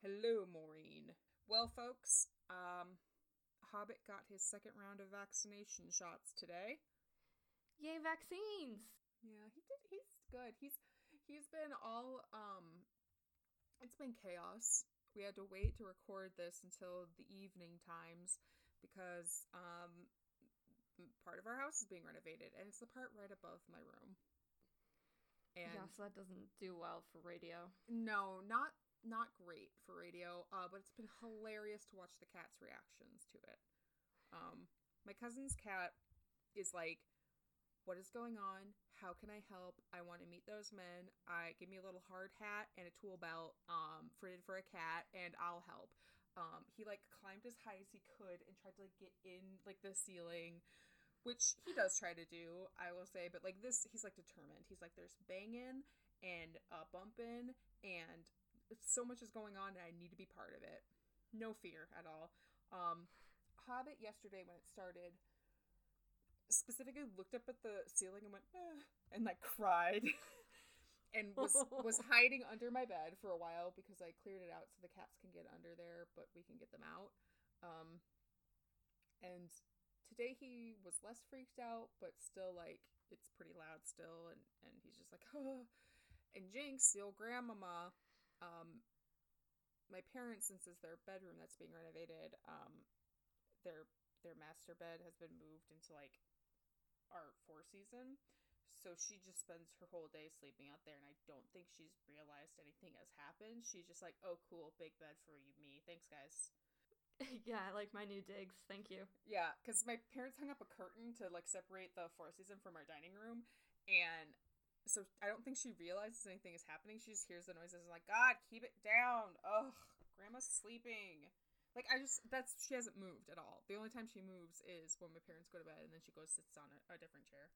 Hello, Maureen. Well, folks, um, Hobbit got his second round of vaccination shots today. Yay, vaccines! Yeah, he did. He's good. He's he's been all um. It's been chaos. We had to wait to record this until the evening times because um part of our house is being renovated and it's the part right above my room. And yeah, so that doesn't do well for radio. No, not not great for radio. Uh, but it's been hilarious to watch the cat's reactions to it. Um, my cousin's cat is like, "What is going on? How can I help? I want to meet those men. I give me a little hard hat and a tool belt, um, fitted for a cat, and I'll help." Um, he like climbed as high as he could and tried to like get in like the ceiling which he does try to do, I will say. But like this, he's like determined. He's like, there's banging and uh, bumping, and so much is going on, and I need to be part of it. No fear at all. Um, Hobbit yesterday when it started specifically looked up at the ceiling and went eh, and like cried and was was hiding under my bed for a while because I cleared it out so the cats can get under there but we can get them out um and today he was less freaked out, but still like it's pretty loud still, and and he's just like, oh. and Jinx, the old grandmama, um, my parents, since it's their bedroom that's being renovated, um, their their master bed has been moved into like our four season. So she just spends her whole day sleeping out there, and I don't think she's realized anything has happened. She's just like, "Oh, cool, big bed for you, me. Thanks, guys." yeah, I like my new digs. Thank you. Yeah, because my parents hung up a curtain to like separate the four season from our dining room, and so I don't think she realizes anything is happening. She just hears the noises and like, God, keep it down. Ugh, grandma's sleeping. Like I just that's she hasn't moved at all. The only time she moves is when my parents go to bed, and then she goes sits on a, a different chair.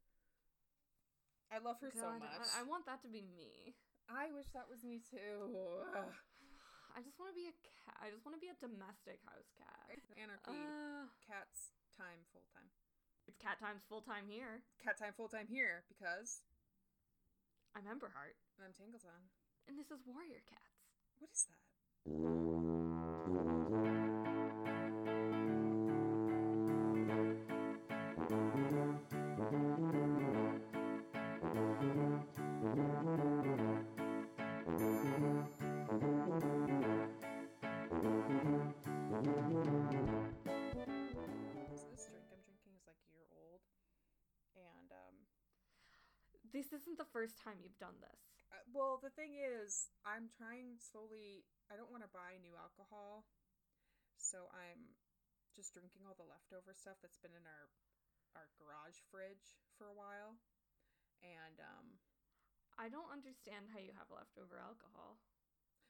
I love her God, so much. I, I want that to be me. I wish that was me too. Ugh. I just want to be a cat. I just want to be a domestic house cat. Anarchy. Uh, Cats time full time. It's cat times full time here. Cat time full time here because I'm Emberheart. And I'm Tangleton. And this is Warrior Cats. What is that? Isn't the first time you've done this. Uh, well, the thing is, I'm trying slowly. I don't want to buy new alcohol, so I'm just drinking all the leftover stuff that's been in our our garage fridge for a while, and um, I don't understand how you have leftover alcohol.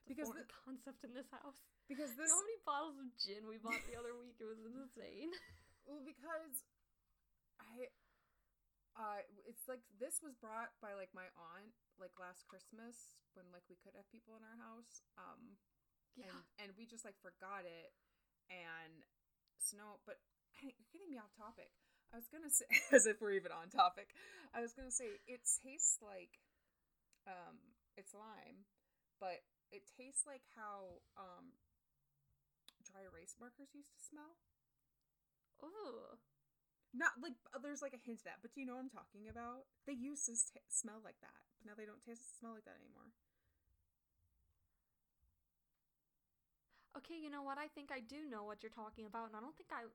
It's because the concept in this house. Because this, you know how many bottles of gin we bought the other week? It was insane. Well, because I, uh, it's like this was brought by like my aunt like last Christmas when like we could have people in our house. Um, yeah. And and we just like forgot it, and snow. But you're getting me off topic. I was gonna say, as if we're even on topic. I was gonna say it tastes like, um, it's lime, but it tastes like how um dry erase markers used to smell. Oh. Not like uh, there's like a hint of that, but do you know what I'm talking about? They used to t- smell like that, but now they don't taste smell like that anymore. Okay, you know what? I think I do know what you're talking about, and I don't think I,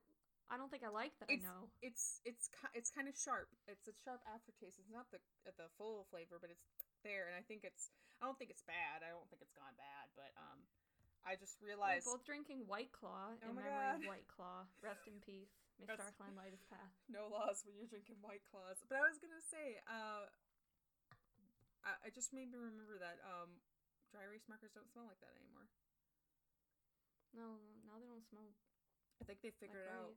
I don't think I like that. It's, I know it's it's it's kind of sharp. It's a sharp aftertaste. It's not the the full flavor, but it's there, and I think it's. I don't think it's bad. I don't think it's gone bad, but um, I just realized we're both drinking White Claw oh in memory God. of White Claw. Rest in peace. May Darkline light his path. No laws when you're drinking White Claws. But I was gonna say, uh, I, I just made me remember that um, dry erase markers don't smell like that anymore. No, now they don't smell. I think they figured like out.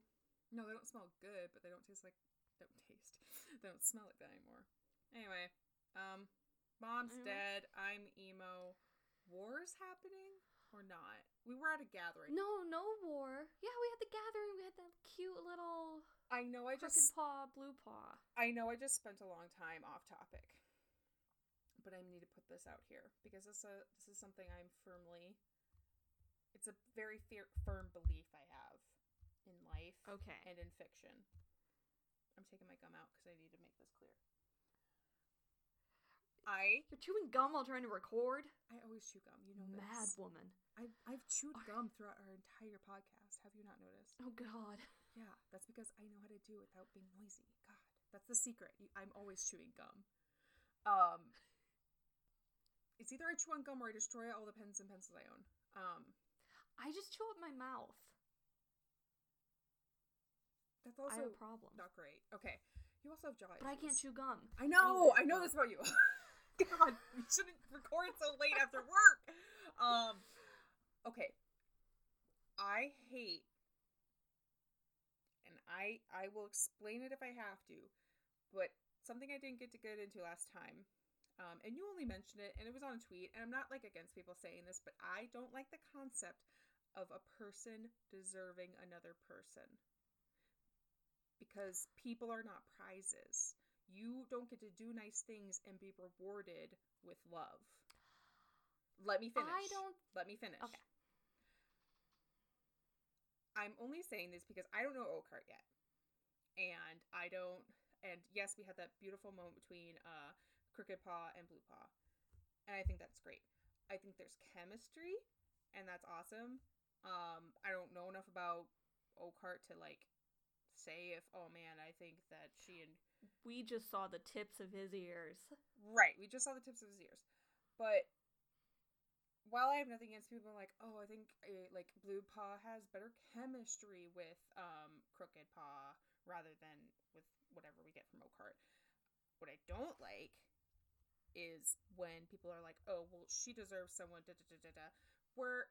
No, they don't smell good, but they don't taste like. Don't taste. they don't smell like that anymore. Anyway, um, mom's dead. I'm emo. War's happening or not? We were at a gathering. No, no war. Yeah, we had the gathering. We had that cute little. I know. I just paw, blue paw. I know. I just spent a long time off topic, but I need to put this out here because this uh, this is something I'm firmly It's a very fear- firm belief I have in life Okay. and in fiction. I'm taking my gum out because I need to make this clear. I You're chewing gum while trying to record? I always chew gum. You know this. Mad woman. I've I've chewed Okay. gum throughout our entire podcast. Have you not noticed? Oh god. Yeah, that's because I know how to do it without being noisy. God, that's the secret. You- I'm always chewing gum. Um, it's either I chew on gum or I destroy all the pens and pencils I own. Um, I just chew up my mouth. that's I have also a problem. not great. Okay, you also have jaw But I can't chew gum. I know. Anyway, I know no. this about you. God, we shouldn't record so late after work. Um, okay. I hate, and I I will explain it if I have to, but something I didn't get to get into last time. Um, and you only mentioned it, and it was on a tweet. And I'm not like against people saying this, but I don't like the concept of a person deserving another person because people are not prizes. You don't get to do nice things and be rewarded with love. Let me finish. I don't Let me finish. Okay. I'm only saying this because I don't know Oakheart yet. And I don't and yes, we had that beautiful moment between uh Crooked Paw and Blue Paw. And I think that's great. I think there's chemistry and that's awesome. Um I don't know enough about Oakheart to like say if oh man, I think that she and We just saw the tips of his ears. Right, we just saw the tips of his ears. But while I have nothing against people like, oh, I think uh, like Blue Paw has better chemistry with um Crooked Paw rather than with whatever we get from Oakheart. What I don't like is when people are like, oh, well, she deserves someone da da da da da. Where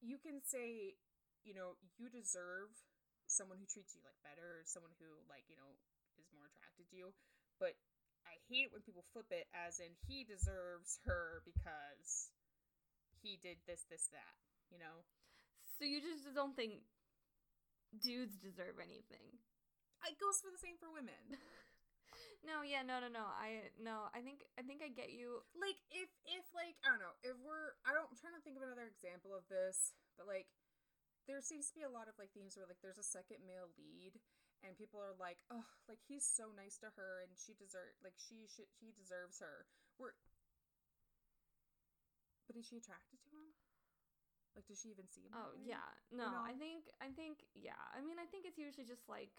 you can say, you know, you deserve someone who treats you like better, or someone who like you know is more attracted to you, but I hate it when people flip it as in he deserves her because he did this, this, that. You know? So you just don't think dudes deserve anything. It goes for the same for women. No, yeah, no, no, no. I no, I think I think I get you. like if if like I don't know if we're I don't I'm trying to think of another example of this, but like there seems to be a lot of like themes where like there's a second male lead and people are like oh like he's so nice to her and she deserve like she should he deserves her. We're but is she attracted to him? Like does she even see him? Oh way? yeah, no. I think I think yeah. I mean, I think it's usually just like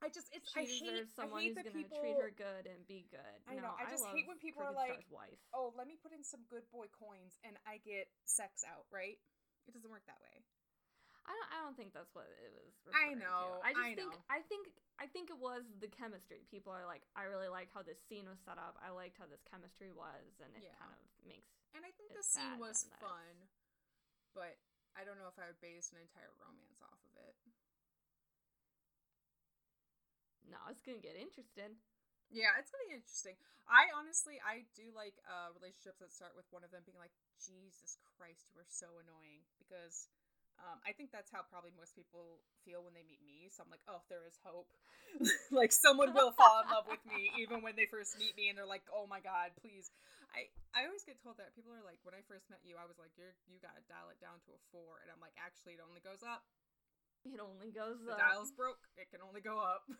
I just it's she I hate deserves I someone hate who's gonna people treat her good and be good. I no, know, I just hate love when people are like, Star's wife. oh, let me put in some good boy coins and I get sex out, right? It doesn't work that way. I don't. I don't think that's what it was. I referring to. know, I just I think. know. I think. I think it was the chemistry. People are like, I really like how this scene was set up. I liked how this chemistry was, and it Yeah. kind of makes. And I think the scene was then that it's- fun, but I don't know if I would base an entire romance off of it. No, it's gonna get interesting. Yeah, it's gonna be interesting. I honestly, I do like uh, relationships that start with one of them being like, "Jesus Christ, you are so annoying," because um, I think that's how probably most people feel when they meet me. So I'm like, "Oh, there is hope. like someone will fall in love with me even when they first meet me, and they're like, "Oh my God, please." I I always get told that people are like, when I first met you, I was like, "You're you gotta dial it down to a four. and I'm like, actually, it only goes up. It only goes The up. dial's broke. It can only go up.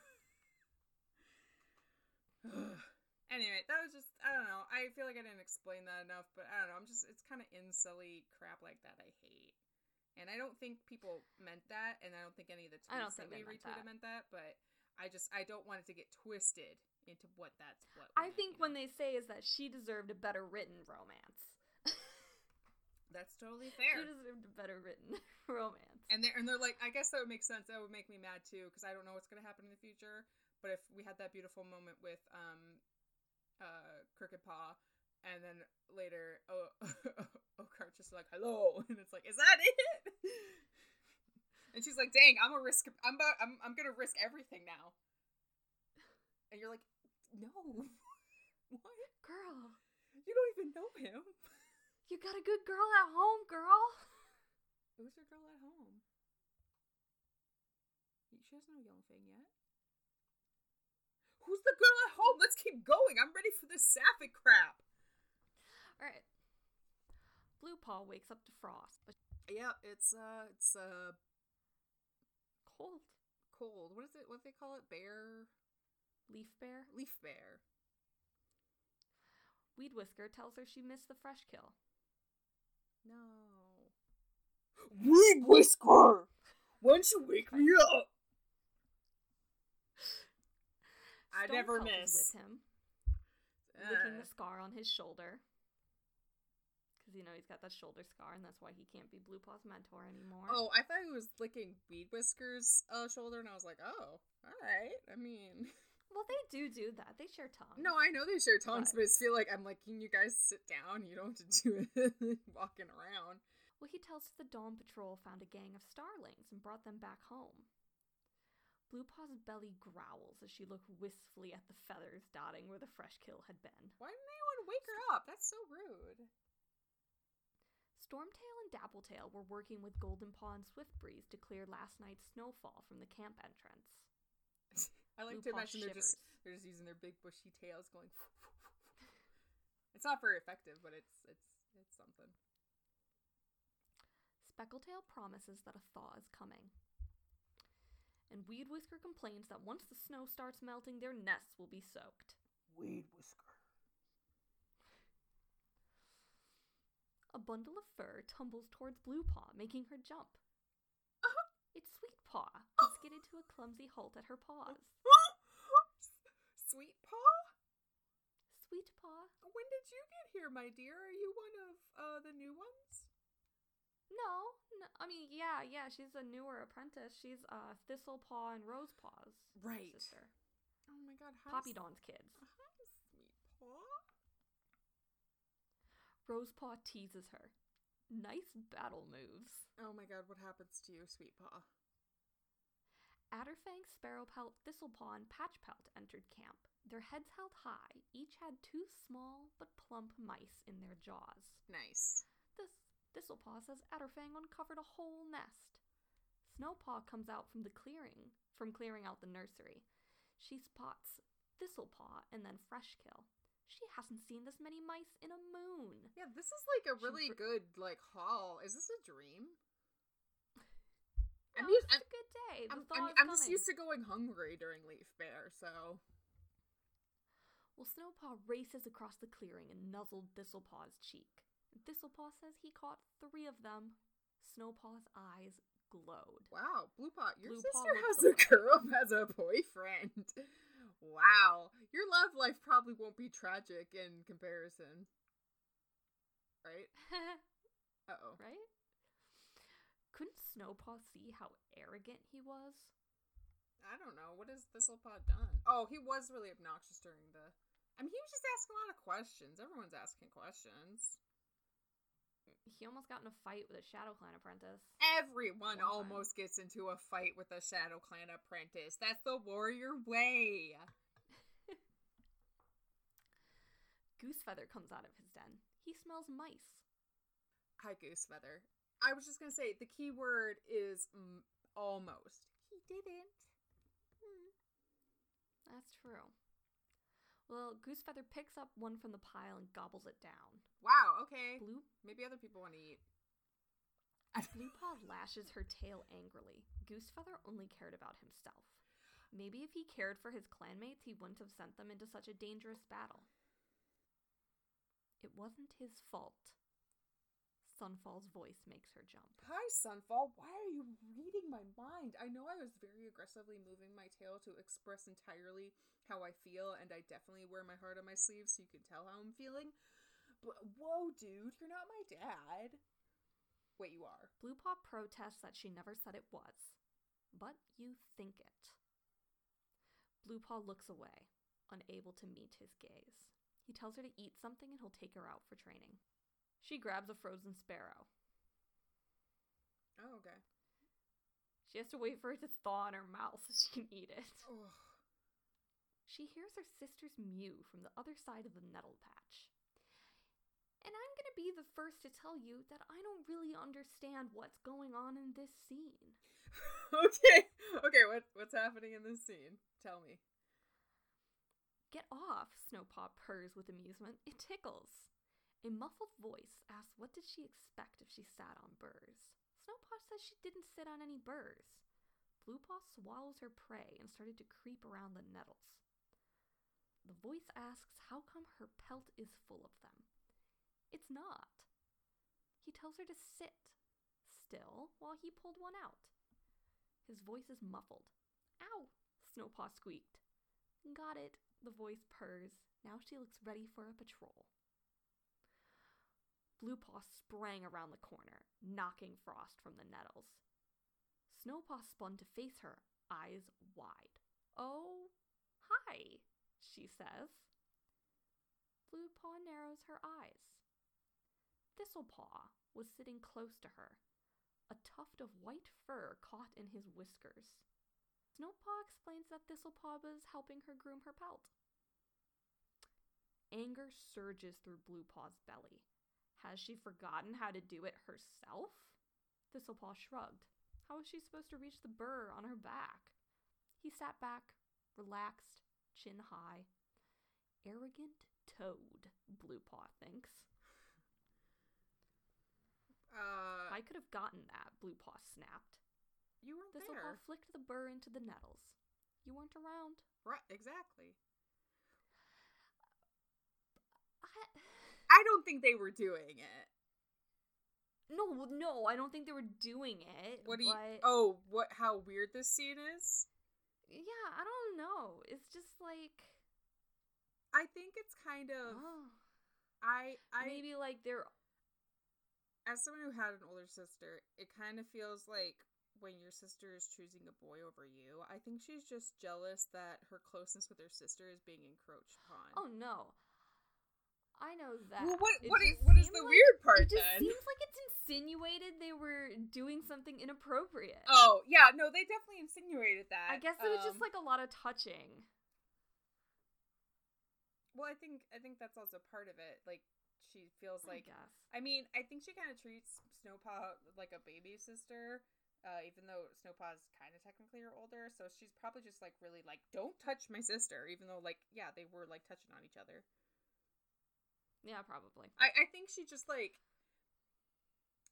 anyway, that was just I don't know. I feel like I didn't explain that enough, but I don't know. I'm just it's kind of insilly crap like that I hate. And I don't think people meant that, and I don't think any of the I don't tweets that we meant retweeted that. meant that. But I just I don't want it to get twisted into what that's what. I think when they say is that she deserved a better written romance. that's totally fair. She deserved a better written romance. And they're and they're like, I guess that would make sense. That would make me mad too, because I don't know what's gonna happen in the future. But if we had that beautiful moment with um, uh, Crooked Paw, and then later, oh, Oakheart just like hello, and it's like, is that it? and she's like, dang, I'm a risk. I'm about. I'm. I'm gonna risk everything now. And you're like, no, what? girl, You don't even know him. you got a good girl at home, girl. Who's your girl at home? She has no young thing yet. Who's the girl at home? Let's keep going. I'm ready for this sapphic crap. All right. Blue Paw wakes up to Frost, but Yeah, it's uh, it's uh, cold. cold. What is it? What do they call it? Bare, Leaf Bare. leaf bare. Weed Whisker tells her she missed the fresh kill. No. Weed whisker. Why don't you wake me up? I Stone never Pelt is miss. with him, licking Uh, the scar on his shoulder. Because, you know, he's got that shoulder scar, and that's why he can't be Blue Paw's mentor anymore. oh, I thought he was licking Weed Whisker's uh, shoulder, and I was like, oh, all right. I mean, Well, they do do that. They share tongues. no, I know they share tongues, But- but I just feel like I'm like, can you guys sit down? You don't have to do it walking around. Well, he tells the Dawn Patrol found a gang of starlings and brought them back home. Blue Paw's belly growls as she looks wistfully at the feathers dotting where the fresh kill had been. Why didn't anyone wake her up? That's so rude. Stormtail and Dappletail were working with Golden Paw and Swiftbreeze to clear last night's snowfall from the camp entrance. I like Blue to Paw imagine they're just they're just using their big bushy tails going. it's not very effective, but it's it's it's something. Speckletail promises that a thaw is coming. And Weed Whisker complains that once the snow starts melting, their nests will be soaked. Weed whisker. A bundle of fur tumbles towards Blue Paw, making her jump. It's Sweet Paw, who skidded to a clumsy halt at her paws. Sweet paw. Sweet Paw? When did you get here, my dear? Are you one of uh the new ones? No, no, I mean, yeah, yeah, she's a newer apprentice. She's uh, Thistle Paw and Rose Paw's Right. sister. Oh my god, Poppy Dawn's kids. Hi, sweet paw. Rose Paw teases her. Nice battle moves. Oh my god, what happens to you, sweet paw? Adderfang, Sparrowpelt, Thistlepaw, and Patchpelt entered camp. Their heads held high, each had two small but plump mice in their jaws. Nice. This Thistlepaw says Adderfang uncovered a whole nest. Snowpaw comes out from the clearing, from clearing out the nursery. She spots Thistlepaw and then Freshkill. She hasn't seen this many mice in a moon. Yeah, this is like a really br- good like haul. Is this a dream? I'm No, used, it's I'm, a good day. The I'm, I'm, I'm just used to going hungry during Leaf Bare, so Well, Snowpaw races across the clearing and nuzzled Thistlepaw's cheek. Thistlepaw says he caught three of them. Snowpaw's eyes glowed. wow, Blue Paw, your Blue sister has a girl has a boyfriend. Wow, your love life probably won't be tragic in comparison, right? Uh oh. right? Couldn't Snowpaw see how arrogant he was? I don't know. What has Thistlepaw done? Oh, he was really obnoxious during the. I mean, he was just asking a lot of questions. Everyone's asking questions. He almost got in a fight with a Shadow Clan apprentice. Everyone One time. almost gets into a fight with a Shadow Clan apprentice. That's the warrior way. Goosefeather comes out of his den. He smells mice. Hi, Goosefeather. I was just gonna say the key word is mm, almost. He didn't. Hmm. That's true. Well, Goosefeather picks up one from the pile and gobbles it down. Wow. Okay. Blue Maybe other people want to eat. Blue Paw lashes her tail angrily. Goosefeather only cared about himself. Maybe if he cared for his clanmates, he wouldn't have sent them into such a dangerous battle. It wasn't his fault. Sunfall's voice makes her jump. Hi, Sunfall. Why are you reading my mind? I know I was very aggressively moving my tail to express entirely how I feel, and I definitely wear my heart on my sleeve so you can tell how I'm feeling. But whoa, dude, you're not my dad. Wait, you are. Blue Paw protests that she never said it was, but you think it. Blue Paw looks away, unable to meet his gaze. He tells her to eat something and he'll take her out for training. She grabs a frozen sparrow. Oh, okay. She has to wait for it to thaw in her mouth so she can eat it. Ugh. She hears her sister's mew from the other side of the nettle patch. And I'm gonna be the first to tell you that I don't really understand what's going on in this scene. okay. Okay, what what's happening in this scene? Tell me. Get off, Snowpaw purrs with amusement. It tickles. A muffled voice asks what did she expect if she sat on burrs. Snowpaw says she didn't sit on any burrs. Bluepaw swallows her prey and started to creep around the nettles. The voice asks how come her pelt is full of them. It's not. He tells her to sit still while he pulled one out. His voice is muffled. Ow! Snowpaw squeaked. Got it, the voice purrs. Now she looks ready for a patrol. Bluepaw sprang around the corner, knocking Frost from the nettles. Snowpaw spun to face her, eyes wide. Oh, hi, she says. Bluepaw narrows her eyes. Thistlepaw was sitting close to her, a tuft of white fur caught in his whiskers. Snowpaw explains that Thistlepaw was helping her groom her pelt. Anger surges through Bluepaw's belly. Has she forgotten how to do it herself? Thistlepaw shrugged. How was she supposed to reach the burr on her back? He sat back, relaxed, chin high. Arrogant toad, Bluepaw thinks. Uh, I could have gotten that, Bluepaw snapped. you weren't Thistlepaw there. flicked the burr into the nettles. You weren't around. Right, exactly. I don't think they were doing it. No, no, I don't think they were doing it. What do you? but... Oh, what? How weird this scene is. Yeah, I don't know. It's just like I think it's kind of. oh, I I maybe like they're as someone who had an older sister, it kind of feels like when your sister is choosing a boy over you. I think she's just jealous that her closeness with her sister is being encroached upon. oh no. I know that. well, what It what is what is the like- weird part then? It just then? seems like it's insinuated they were doing something inappropriate. Oh yeah, no, they definitely insinuated that. I guess it was just Um, like a lot of touching. Well, I think I think that's also part of it. Like she feels I like guess. I mean, I think she kind of treats Snowpaw like a baby sister, uh, even though Snowpaw's kind of technically her older. So she's probably just like really like, don't touch my sister, even though like yeah, they were like touching on each other. Yeah, probably. I I think she just like,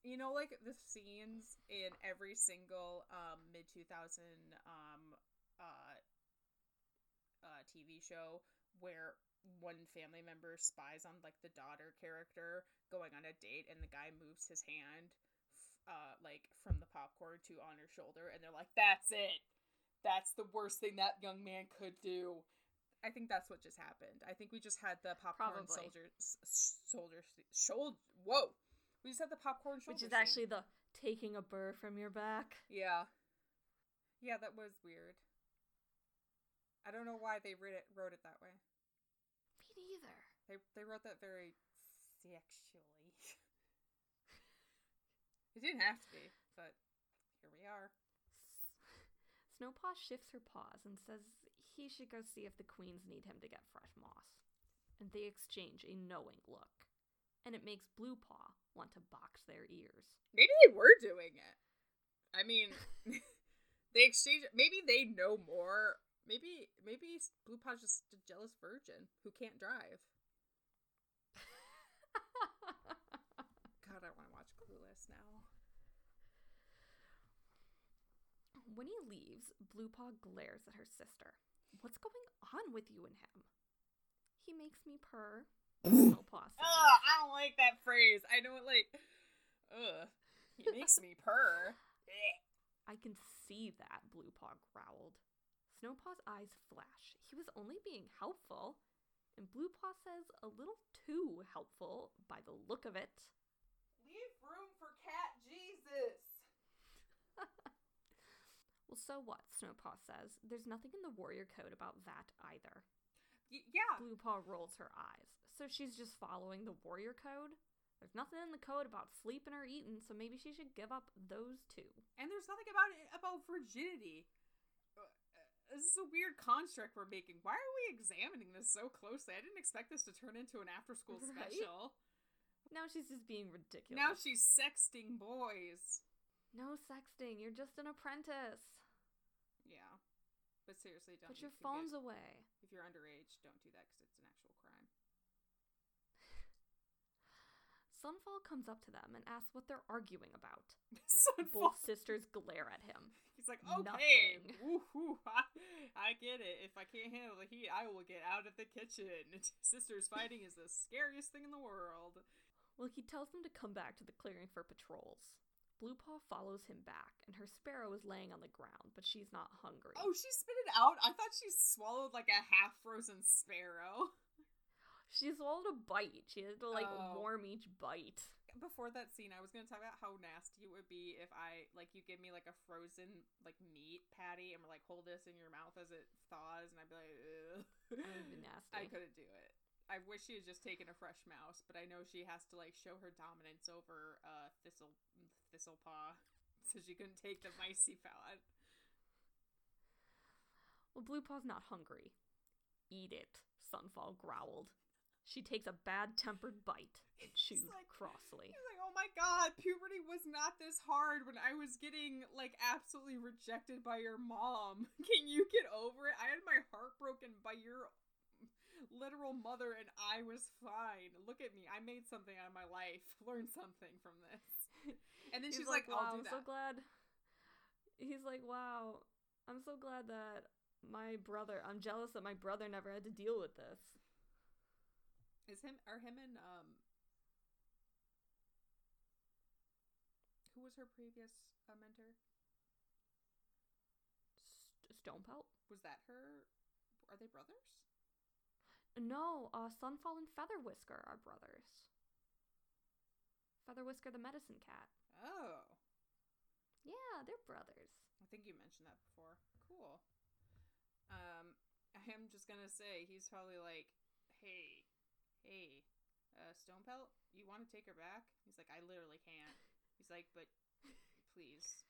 you know, like the scenes in every single um mid two thousand um uh uh TV show where one family member spies on like the daughter character going on a date and the guy moves his hand uh like from the popcorn to on her shoulder and they're like that's it that's the worst thing that young man could do i think that's what just happened i think we just had the popcorn Probably. soldier soldier shoulder whoa we just had the popcorn shoulder Which is scene. actually the taking a burr from your back. yeah yeah that was weird i don't know why they wrote it wrote it that way Me neither. They they wrote that very sexually. it didn't have to be, but here we are. Snowpaw shifts her paws and says he should go see if the queens need him to get fresh moss. And they exchange a knowing look. And it makes Blue Paw want to box their ears. Maybe they were doing it. I mean, they exchange. Maybe they know more. Maybe maybe Blue Paw's just a jealous virgin who can't drive. God, I want to watch Clueless now. when he leaves, Blue Paw glares at her sister. What's going on with you and him? He makes me purr. Snowpaw says. Ugh, I don't like that phrase. I don't like. Ugh, he makes me purr. I can see that, Bluepaw growled. Snowpaw's eyes flash. He was only being helpful. And Bluepaw says a little too helpful by the look of it. Leave room for Cat Jesus. Well, so what? Snowpaw says. There's nothing in the warrior code about that either. Y- yeah, Bluepaw rolls her eyes. So she's just following the warrior code? There's nothing in the code about sleeping or eating, so maybe she should give up those two. and there's nothing about it about virginity. Uh, uh, This is a weird construct we're making. Why are we examining this so closely? I didn't expect this to turn into an after-school Right? special. Now she's just being ridiculous. Now she's sexting boys. No sexting, you're just an apprentice. But seriously, don't. Put your phones get- away. If you're underage, don't do that because it's an actual crime. Sunfall comes up to them and asks what they're arguing about. Sunfall. Both sisters glare at him. He's like, okay, woo-hoo, I, I get it. If I can't handle the heat, I will get out of the kitchen. Sisters fighting is the scariest thing in the world. Well, he tells them to come back to the clearing for patrols. Bluepaw follows him back, and her sparrow is laying on the ground, but she's not hungry. Oh, she spit it out? I thought she swallowed like a half-frozen sparrow. She swallowed a bite. She had to like Oh. warm each bite. Before that scene, I was gonna talk about how nasty it would be if I like you give me like a frozen like meat patty and we're like hold this in your mouth as it thaws, and I'd be like, Ugh. That would be nasty. I couldn't do it. I wish she had just taken a fresh mouse, but I know she has to like show her dominance over uh thistle thistle paw, so she couldn't take the micey pellet. Well, Blue Paw's not hungry. Eat it, Sunfall growled. She takes a bad tempered bite and chews like- crossly. He's like, oh my god, puberty was not this hard when I was getting like absolutely rejected by your mom. Can you get over it? I had my heart broken by your literal mother and I was fine. Look at me. I made something out of my life. Learn something from this. And then He's she's like, "Wow, I'll do I'm that. so glad." He's like, "Wow, I'm so glad that my brother. I'm jealous that my brother never had to deal with this." Is him are him and um who was her previous uh, mentor? St- Stonepelt? Was that her? Are they brothers? No, uh, Sunfall and Feather Whisker are brothers. Feather Whisker, the medicine cat. Oh, Yeah, they're brothers. I think you mentioned that before. Cool. Um, I'm just gonna say he's probably like, "Hey, hey, uh, Stonepelt, you want to take her back?" He's like, "I literally can't." He's like, "But please,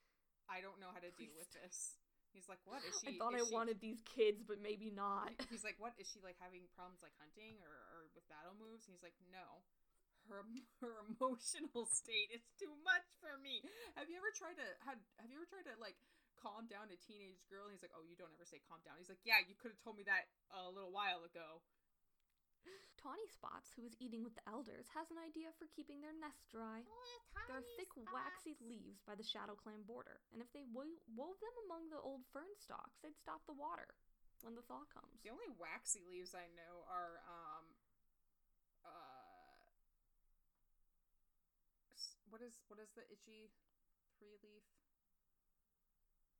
I don't know how to deal Please with this." He's like, "What is she?" I thought I she- wanted these kids, but maybe not. He's like, "What is she like having problems like hunting or, or with battle moves?" And he's like, "No, her her emotional state is too much for me." Have you ever tried to had Have you ever tried to like calm down a teenage girl? And he's like, "Oh, you don't ever say calm down." He's like, "Yeah, you could have told me that a little while ago." Tawny Spots, who is eating with the elders, has an idea for keeping their nest dry. There are thick, waxy leaves by the Shadow Clan border, and if they wo- wove them among the old fern stalks, they'd stop the water when the thaw comes. The only waxy leaves I know are um uh what is what is the itchy three leaf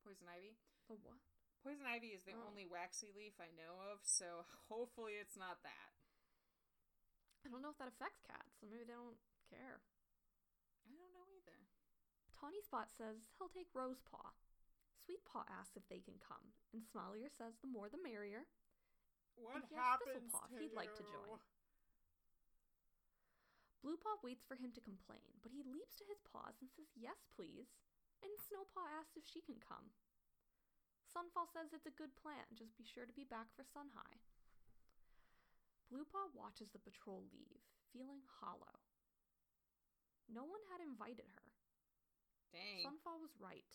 poison ivy? The what? Poison ivy is the Oh. only waxy leaf I know of, so hopefully it's not that. I don't know if that affects cats, so maybe they don't care. I don't know either. Tawny Spot says he'll take Rosepaw. Sweet Paw asks if they can come, and Smallear says the more the merrier. What he asks happens Thistlepaw if he'd like to you? join. Bluepaw waits for him to complain, but he leaps to his paws and says yes, please. And Snowpaw asks if she can come. Sunfall says it's a good plan, just be sure to be back for sun high. Bluepaw watches the patrol leave, feeling hollow. No one had invited her. Dang. Sunfall was right.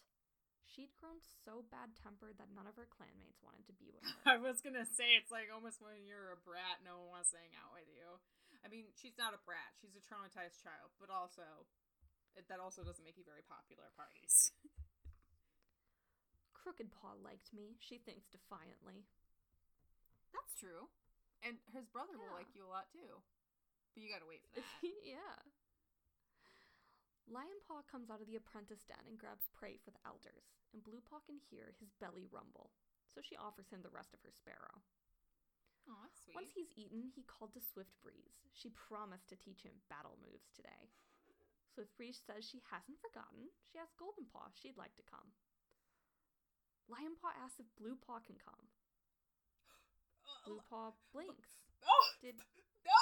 She'd grown so bad tempered that none of her clanmates wanted to be with her. I was gonna say it's like almost when you're a brat, no one wants to hang out with you. I mean, she's not a brat; she's a traumatized child, but also it, that also doesn't make you very popular at parties. Crooked Paw liked me, she thinks defiantly. That's true, and his brother will like you a lot too. But you gotta wait for that. yeah. Lionpaw comes out of the apprentice den and grabs prey for the elders, and Bluepaw can hear his belly rumble, so she offers him the rest of her sparrow. oh, that's sweet. Once he's eaten, he called to Swift Breeze. She promised to teach him battle moves today. Swift Breeze says she hasn't forgotten. She asked Golden Paw if she'd like to come. Lionpaw asks if Bluepaw can come. Uh, Bluepaw blinks. oh, Did no!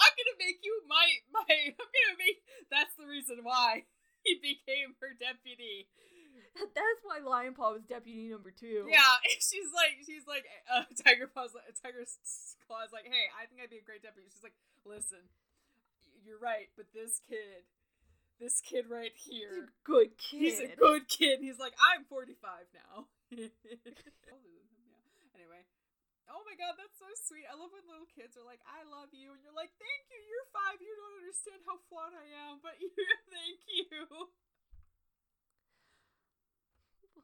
I'm gonna make you my my. I'm gonna make. That's the reason why he became her deputy. That's why Lion Paw was deputy number two. Yeah, she's like, she's like, uh, Tiger Paw's, like, Tiger Claw's like, hey, I think I'd be a great deputy. She's like, listen, you're right, but this kid, this kid right He's a here, good kid. he's a good kid. He's like, I'm 45 now. Oh my god, that's so sweet. I love when little kids are like, I love you. And you're like, thank you. You're five. You don't understand how flawed I am, but you thank you.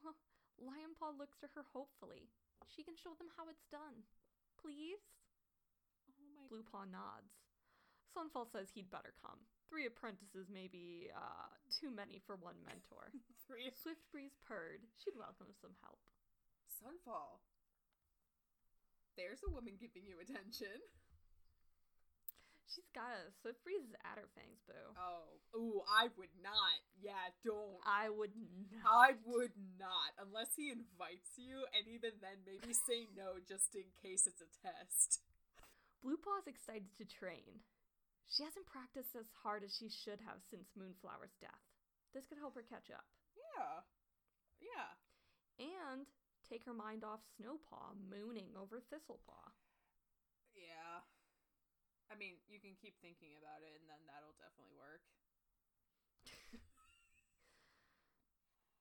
Well, Lion Paw looks to her hopefully. She can show them how it's done. Please? Oh my Blue Paw nods. Sunfall says he'd better come. Three apprentices may be, uh, too many for one mentor. Three Swift Breeze purred. She'd welcome some help. Sunfall. There's a woman giving you attention. She's got a Swift Breeze is at her fangs, boo. Oh, ooh, I would not. Yeah, don't. I would not. I would not, unless he invites you, and even then, maybe say no just in case it's a test. Blue Paw's excited to train. She hasn't practiced as hard as she should have since Moonflower's death. This could help her catch up. Yeah, yeah. And take her mind off Snowpaw mooning over Thistlepaw. Yeah. I mean, you can keep thinking about it, and then that'll definitely work.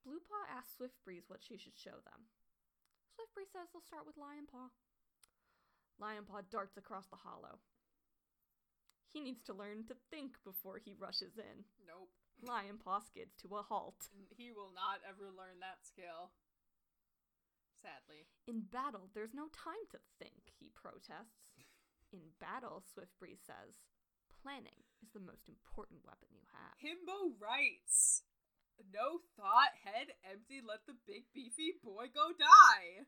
Blue Paw asks Swift Breeze what she should show them. Swift Breeze says they'll start with Lion Paw. Lion Paw darts across the hollow. He needs to learn to think before he rushes in. Nope. Lion Paw skids to a halt. He will not ever learn that skill. Sadly. In battle, there's no time to think, he protests. In battle, Swift Breeze says, planning is the most important weapon you have. Himbo writes No thought, head empty, let the big beefy boy go die.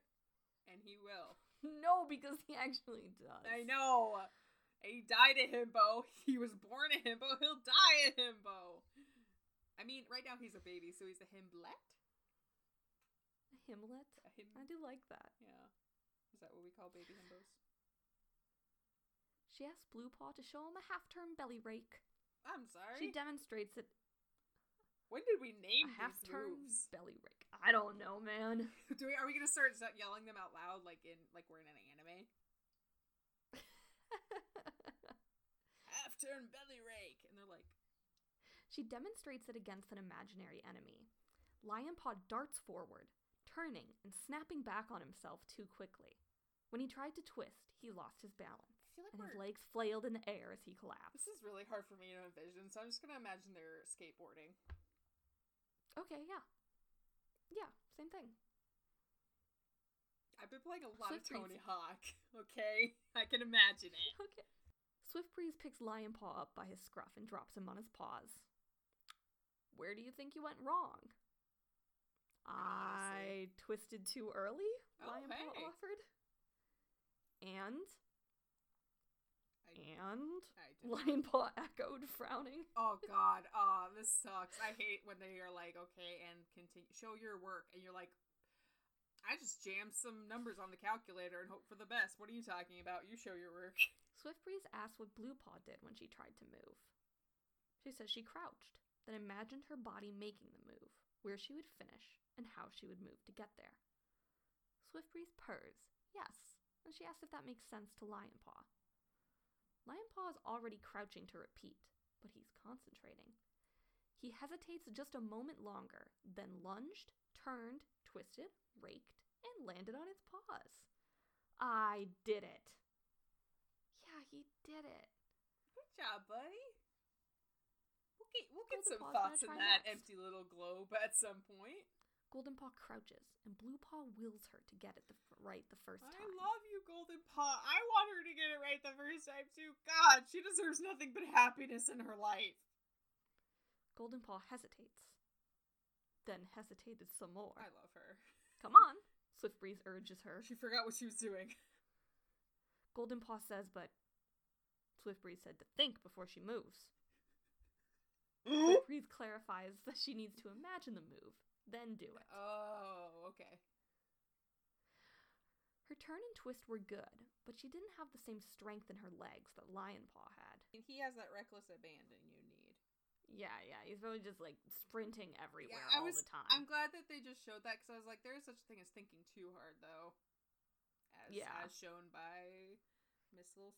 And he will. No, because he actually does. I know. He died a himbo. He was born a himbo. He'll die a himbo. I mean, right now he's a baby, so he's a himblet. Himlet? A him- I do like that. yeah. Is that what we call baby himbos? She asks Blue Paw to show him a half turn belly rake. I'm sorry. She demonstrates it when did we name a half turn belly rake. I don't know, man. Do we, are we gonna start yelling them out loud like in like we're in an anime? Half turn belly rake, and they're like, she demonstrates it against an imaginary enemy. Lion Paw darts forward, turning and snapping back on himself too quickly. When he tried to twist, he lost his balance, like and his legs flailed in the air as he collapsed. This is really hard for me to envision, so I'm just gonna imagine they're skateboarding. Okay, yeah. Yeah, same thing. I've been playing a lot Swift of Tony Breeze. Hawk. Okay, I can imagine it. Okay. Swift Breeze picks Lion Paw up by his scruff and drops him on his paws. Where do you think you went wrong? I twisted too early, Lion Paw hey. offered. And I, and I. Lion Paw echoed, frowning. Oh God, oh this sucks. I hate when they are like, okay, and continue show your work, and you're like, I just jammed some numbers on the calculator and hope for the best. What are you talking about? You show your work. Swift Breeze asked what Blue Paw did when she tried to move. She says she crouched, then imagined her body making the move, where she would finish, and how she would move to get there. Swift Breeze purrs, yes, and she asks if that makes sense to Lion Paw. Lion Paw is already crouching to repeat, but he's concentrating. He hesitates just a moment longer, then lunged, turned, twisted, raked, and landed on its paws. I did it. Yeah, he did it. Good job, buddy. We'll get we'll get some thoughts in that next. empty little globe at some point. Golden Paw crouches, and Blue Paw wills her to get it the f- right the first time. I love you, Golden Paw. I want her to get it right the first time too. God, she deserves nothing but happiness in her life. Golden Paw hesitates, then hesitated some more. I love her. Come on, Swift Breeze urges her. She forgot what she was doing. Golden Paw says, but Swift Breeze said to think before she moves. Swift Breeze clarifies that she needs to imagine the move, then do it. Oh, okay. Her turn and twist were good, but she didn't have the same strength in her legs that Lion Paw had. And he has that reckless abandon you need. Yeah, yeah, he's really just like sprinting everywhere I all was. the time. I'm glad that they just showed that because I was like, there is such a thing as thinking too hard, though. As, Yeah. as shown by Miss Little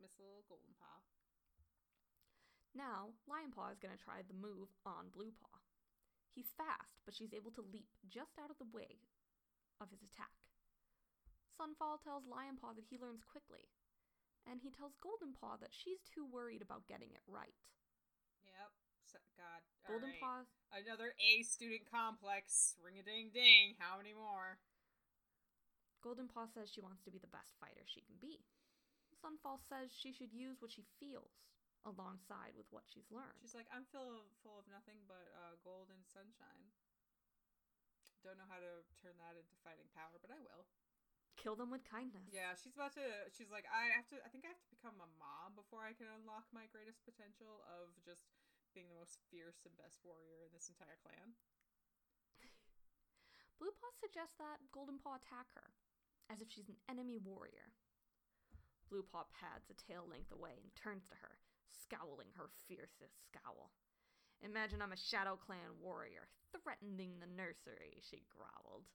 Miss Little Golden Paw. Now, Lion Paw is going to try the move on Blue Paw. He's fast, but she's able to leap just out of the way of his attack. Sunfall tells Lionpaw that he learns quickly, and he tells Goldenpaw that she's too worried about getting it right. Yep. God. Golden alright. Paw Another A student complex. Ring a ding ding. How many more? Goldenpaw says she wants to be the best fighter she can be. Sunfall says she should use what she feels alongside with what she's learned. She's like, I'm full of, full of nothing but uh, gold and sunshine. Don't know how to turn that into fighting power, but I will. Kill them with kindness. Yeah, she's about to. She's like, I have to. I think I have to become a mom before I can unlock my greatest potential of just being the most fierce and best warrior in this entire clan. Bluepaw suggests that Golden Paw attack her, as if she's an enemy warrior. Bluepaw pads a tail length away and turns to her, scowling her fiercest scowl. Imagine I'm a Shadow Clan warrior, threatening the nursery, she growled.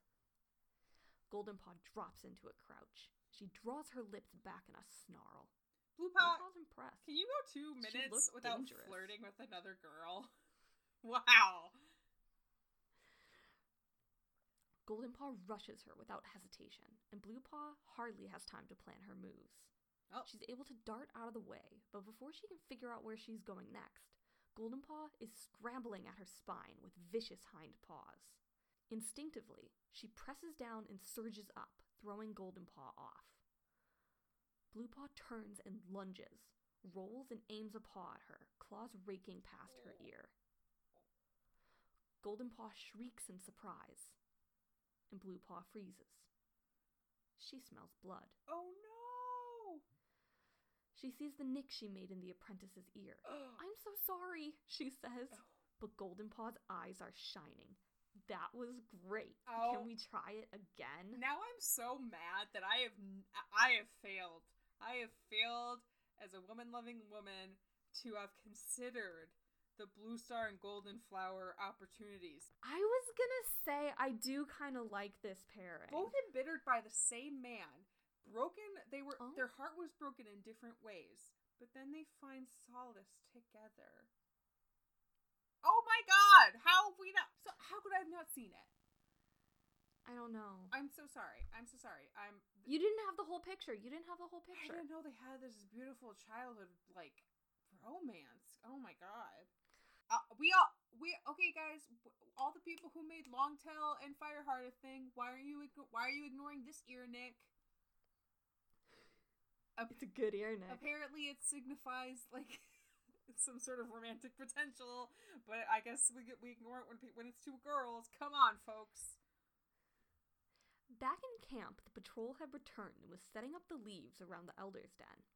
Goldenpaw drops into a crouch. She draws her lips back in a snarl. Blue Paw, Bluepaw's impressed. can you go two minutes looks without dangerous. flirting with another girl? wow. Goldenpaw rushes her without hesitation, and Bluepaw hardly has time to plan her moves. Oh. She's able to dart out of the way, but before she can figure out where she's going next, Goldenpaw is scrambling at her spine with vicious hind paws. Instinctively, she presses down and surges up, throwing Goldenpaw off. Bluepaw turns and lunges, rolls and aims a paw at her, claws raking past her ear. Goldenpaw shrieks in surprise, and Bluepaw freezes. She smells blood. Oh no. She sees the nick she made in the apprentice's ear. I'm so sorry, she says. Oh. But Goldenpaw's eyes are shining. That was great. Oh. Can we try it again? Now I'm so mad that I have I have failed. I have failed as a woman-loving woman to have considered the blue star and golden flower opportunities. I was gonna say I do kind of like this pairing. Both embittered by the same man. Broken, they were Oh. their heart was broken in different ways, but then they find solace together. Oh my god, how have we not so how could I have not seen it? I don't know. I'm so sorry. I'm so sorry. I'm You didn't have the whole picture. You didn't have the whole picture. I didn't know they had this beautiful childhood like romance. Oh my god. Uh, we all we okay guys. All the people who made Longtail and Fireheart a thing. Why are you why are you ignoring this ear, Nick? It's a good ear, Nick. Apparently, it signifies like some sort of romantic potential. But I guess we get, we ignore it when pe- when it's two girls. Come on, folks. Back in camp, the patrol had returned and was setting up the leaves around the Elder's Den.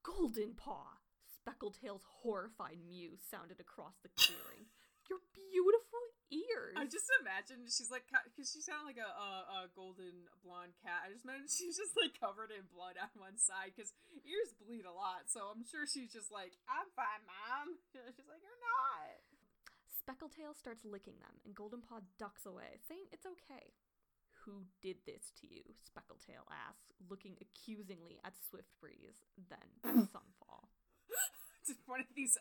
Golden Paw! Speckletail's horrified mew sounded across the clearing. Your beautiful ears! I just imagine she's like, because she sounded like a, a, a golden blonde cat. I just imagine she's just like covered in blood on one side because ears bleed a lot. So I'm sure she's just like, I'm fine, mom. She's like, you're not. Speckletail starts licking them, and Golden Paw ducks away, saying it's okay. Who did this to you? Speckletail asks, looking accusingly at Swiftbreeze, then at Sunfall. Did one of these,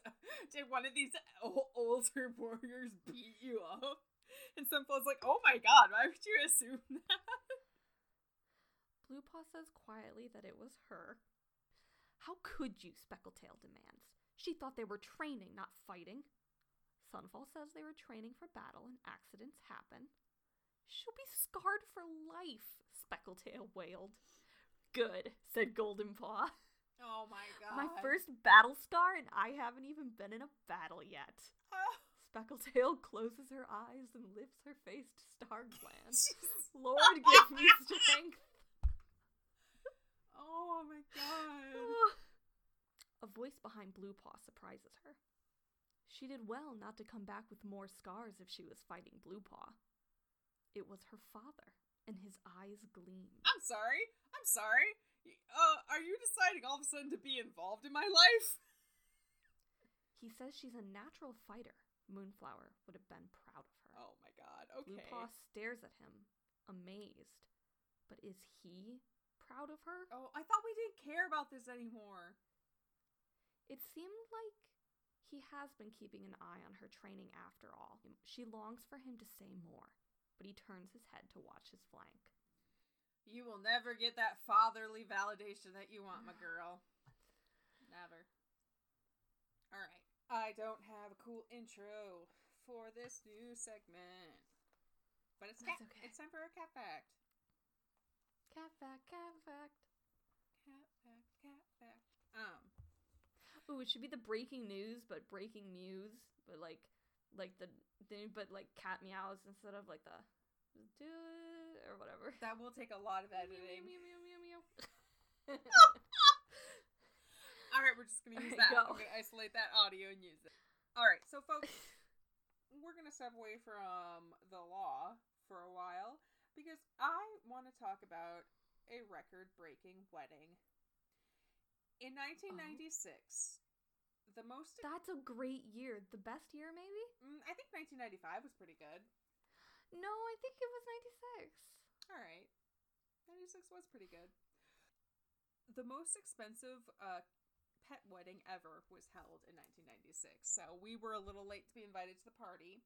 did one of these older warriors beat you up? And Sunfall's like, oh my god, why would you assume that? Bluepaw says quietly that it was her. How could you? Speckletail demands. She thought they were training, not fighting. Sunfall says they were training for battle and accidents happen. She'll be scarred for life, Speckletail wailed. Good, said Goldenpaw. Oh my god. My first battle scar, and I haven't even been in a battle yet. Oh, Speckletail closes her eyes and lifts her face to StarClan. Jesus. Lord, give me strength. Oh my god. A voice behind Bluepaw surprises her. She did well not to come back with more scars if she was fighting Bluepaw. It was her father, and his eyes gleamed. I'm sorry. I'm sorry. Uh, are you deciding all of a sudden to be involved in my life? He says she's a natural fighter. Moonflower would have been proud of her. Oh my god. Okay. Bluepaw stares at him, amazed. But is he proud of her? Oh, I thought we didn't care about this anymore. It seemed like he has been keeping an eye on her training after all. She longs for him to say more, but he turns his head to watch his flank. You will never get that fatherly validation that you want, my girl. Never. All right. I don't have a cool intro for this new segment. But it's cat, okay. it's time for a cat fact. Cat fact, cat fact. Cat fact, cat fact. Um, Ooh, it should be the breaking news, but breaking news, but like, like the, the but like cat meows instead of like the, do it or whatever. that will take a lot of editing. meow, meow, meow. All right, we're just gonna use that. go. I'm gonna isolate that audio and use it. All right, so folks, we're gonna step away from the law for a while because I want to talk about a record-breaking wedding. In 1996, the most That's a great year. The best year, maybe? mm, I think 1995 was pretty good. No, I think it was 96. All right. 96 was pretty good. The most expensive uh, pet wedding ever was held in 1996. So we were a little late to be invited to the party.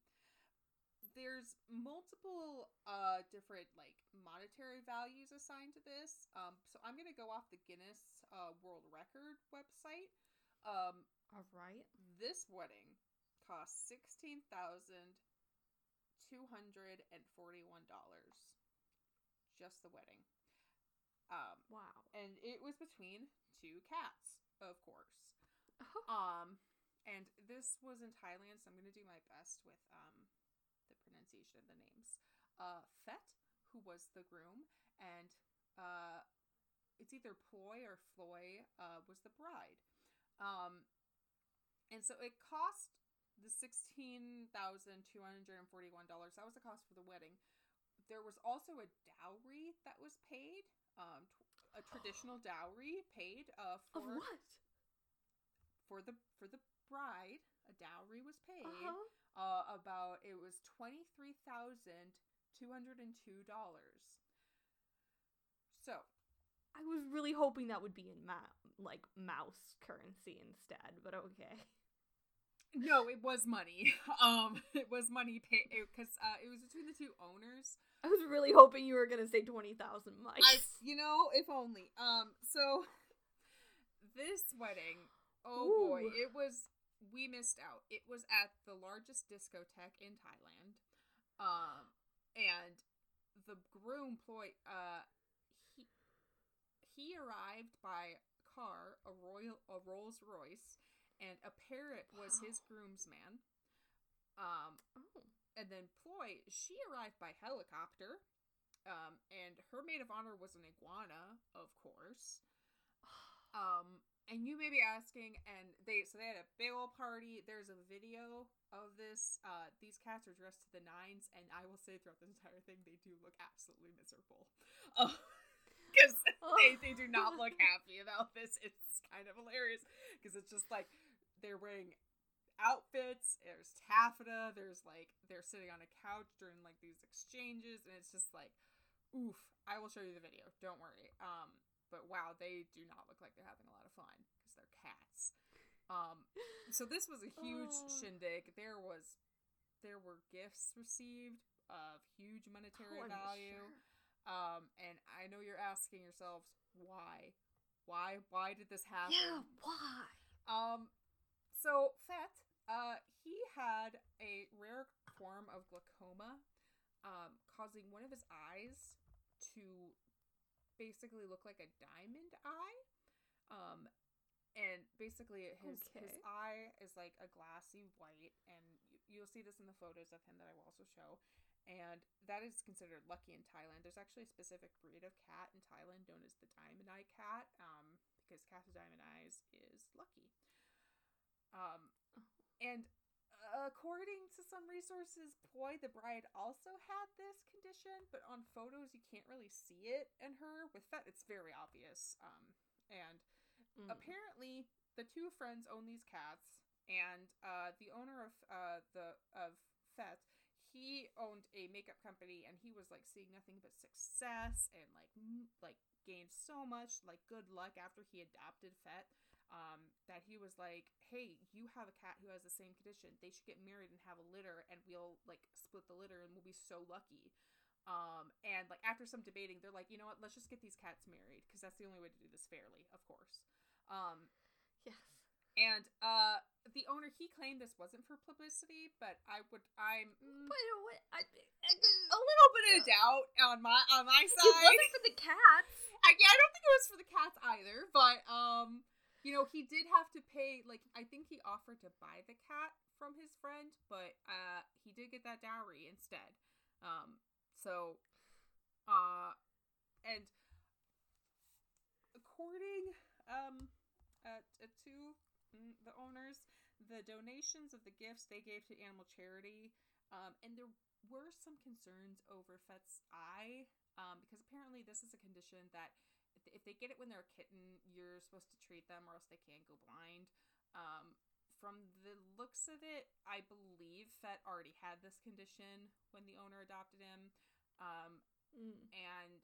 There's multiple uh, different like monetary values assigned to this. Um, so I'm going to go off the Guinness uh, World Record website. Um, All right. this wedding cost sixteen thousand two hundred and forty-one dollars. Just the wedding. Um, Wow. and it was between two cats, of course. Um, and this was in Thailand, so I'm gonna do my best with um the pronunciation of the names. Uh, Fet, who was the groom, and uh, it's either Ploy or Floy, uh, was the bride. Um, and so it cost the sixteen thousand two hundred and forty-one dollars. That was the cost for the wedding. There was also a dowry that was paid. Um, a traditional dowry paid uh, of for what? for the for the bride. A dowry was paid. Uh-huh. Uh, about it was twenty three thousand two hundred and two dollars. So I was really hoping that would be in ma- like mouse currency instead, but okay. no, it was money. Um, it was money paid because uh, it was between the two owners. I was really hoping you were gonna say twenty thousand mice. I, you know, if only. Um, so this wedding, oh boy, it was. We missed out. It was at the largest discotheque in Thailand, um, and the groom ploy. Uh, he he arrived by car, a royal, a Rolls Royce, and a parrot was his groomsman. Um, oh. and then Ploy, she arrived by helicopter. Um, and her maid of honor was an iguana, of course. Um, and you may be asking, and they so they had a big old party. There's a video of this. Uh, these cats are dressed to the nines, and I will say throughout this entire thing, they do look absolutely miserable. Because they, they do not look happy about this. It's kind of hilarious because it's just like they're wearing outfits there's taffeta there's like they're sitting on a couch during like these exchanges and it's just like oof i will show you the video don't worry um but wow they do not look like they're having a lot of fun because they're cats um so this was a huge Oh. shindig there was there were gifts received of huge monetary Oh, value sure. um and i know you're asking yourselves why why why did this happen Yeah, why? um, so Fet, uh, he had a rare form of glaucoma, um, causing one of his eyes to basically look like a diamond eye. Um, and basically his his eye is like a glassy white, and you, you'll see this in the photos of him that I will also show. And that is considered lucky in Thailand. There's actually a specific breed of cat in Thailand known as the diamond eye cat, um, because cats with diamond eyes is lucky. Um, and according to some resources, Ploy the bride also had this condition, but on photos you can't really see it in her. With Fet, it's very obvious. Um, and Mm. apparently the two friends own these cats, and uh, the owner of uh, the of Fet, he owned a makeup company, and he was like seeing nothing but success and like like gained so much like good luck after he adopted Fet. Um, that he was like, "Hey, you have a cat who has the same condition. They should get married and have a litter, and we'll like split the litter, and we'll be so lucky." Um, and like after some debating, they're like, you know what? Let's just get these cats married because that's the only way to do this fairly, of course. Um, Yes. and uh, the owner he claimed this wasn't for publicity, but I would I'm mm, But what? I, I, a little bit of doubt on my on my side. it wasn't for the cats. I, yeah, I don't think it was for the cats either, but um, you know, he did have to pay. Like, I think he offered to buy the cat from his friend, but uh, he did get that dowry instead. Um, so, uh, and according um uh, to mm, the owners, the donations of the gifts they gave to animal charity, um, and there were some concerns over Fett's eye, um, because apparently this is a condition that if- they get it when they're a kitten, you're supposed to treat them or else they can't go blind. Um, from the looks of it, I believe Fett already had this condition when the owner adopted him. Um, Mm. and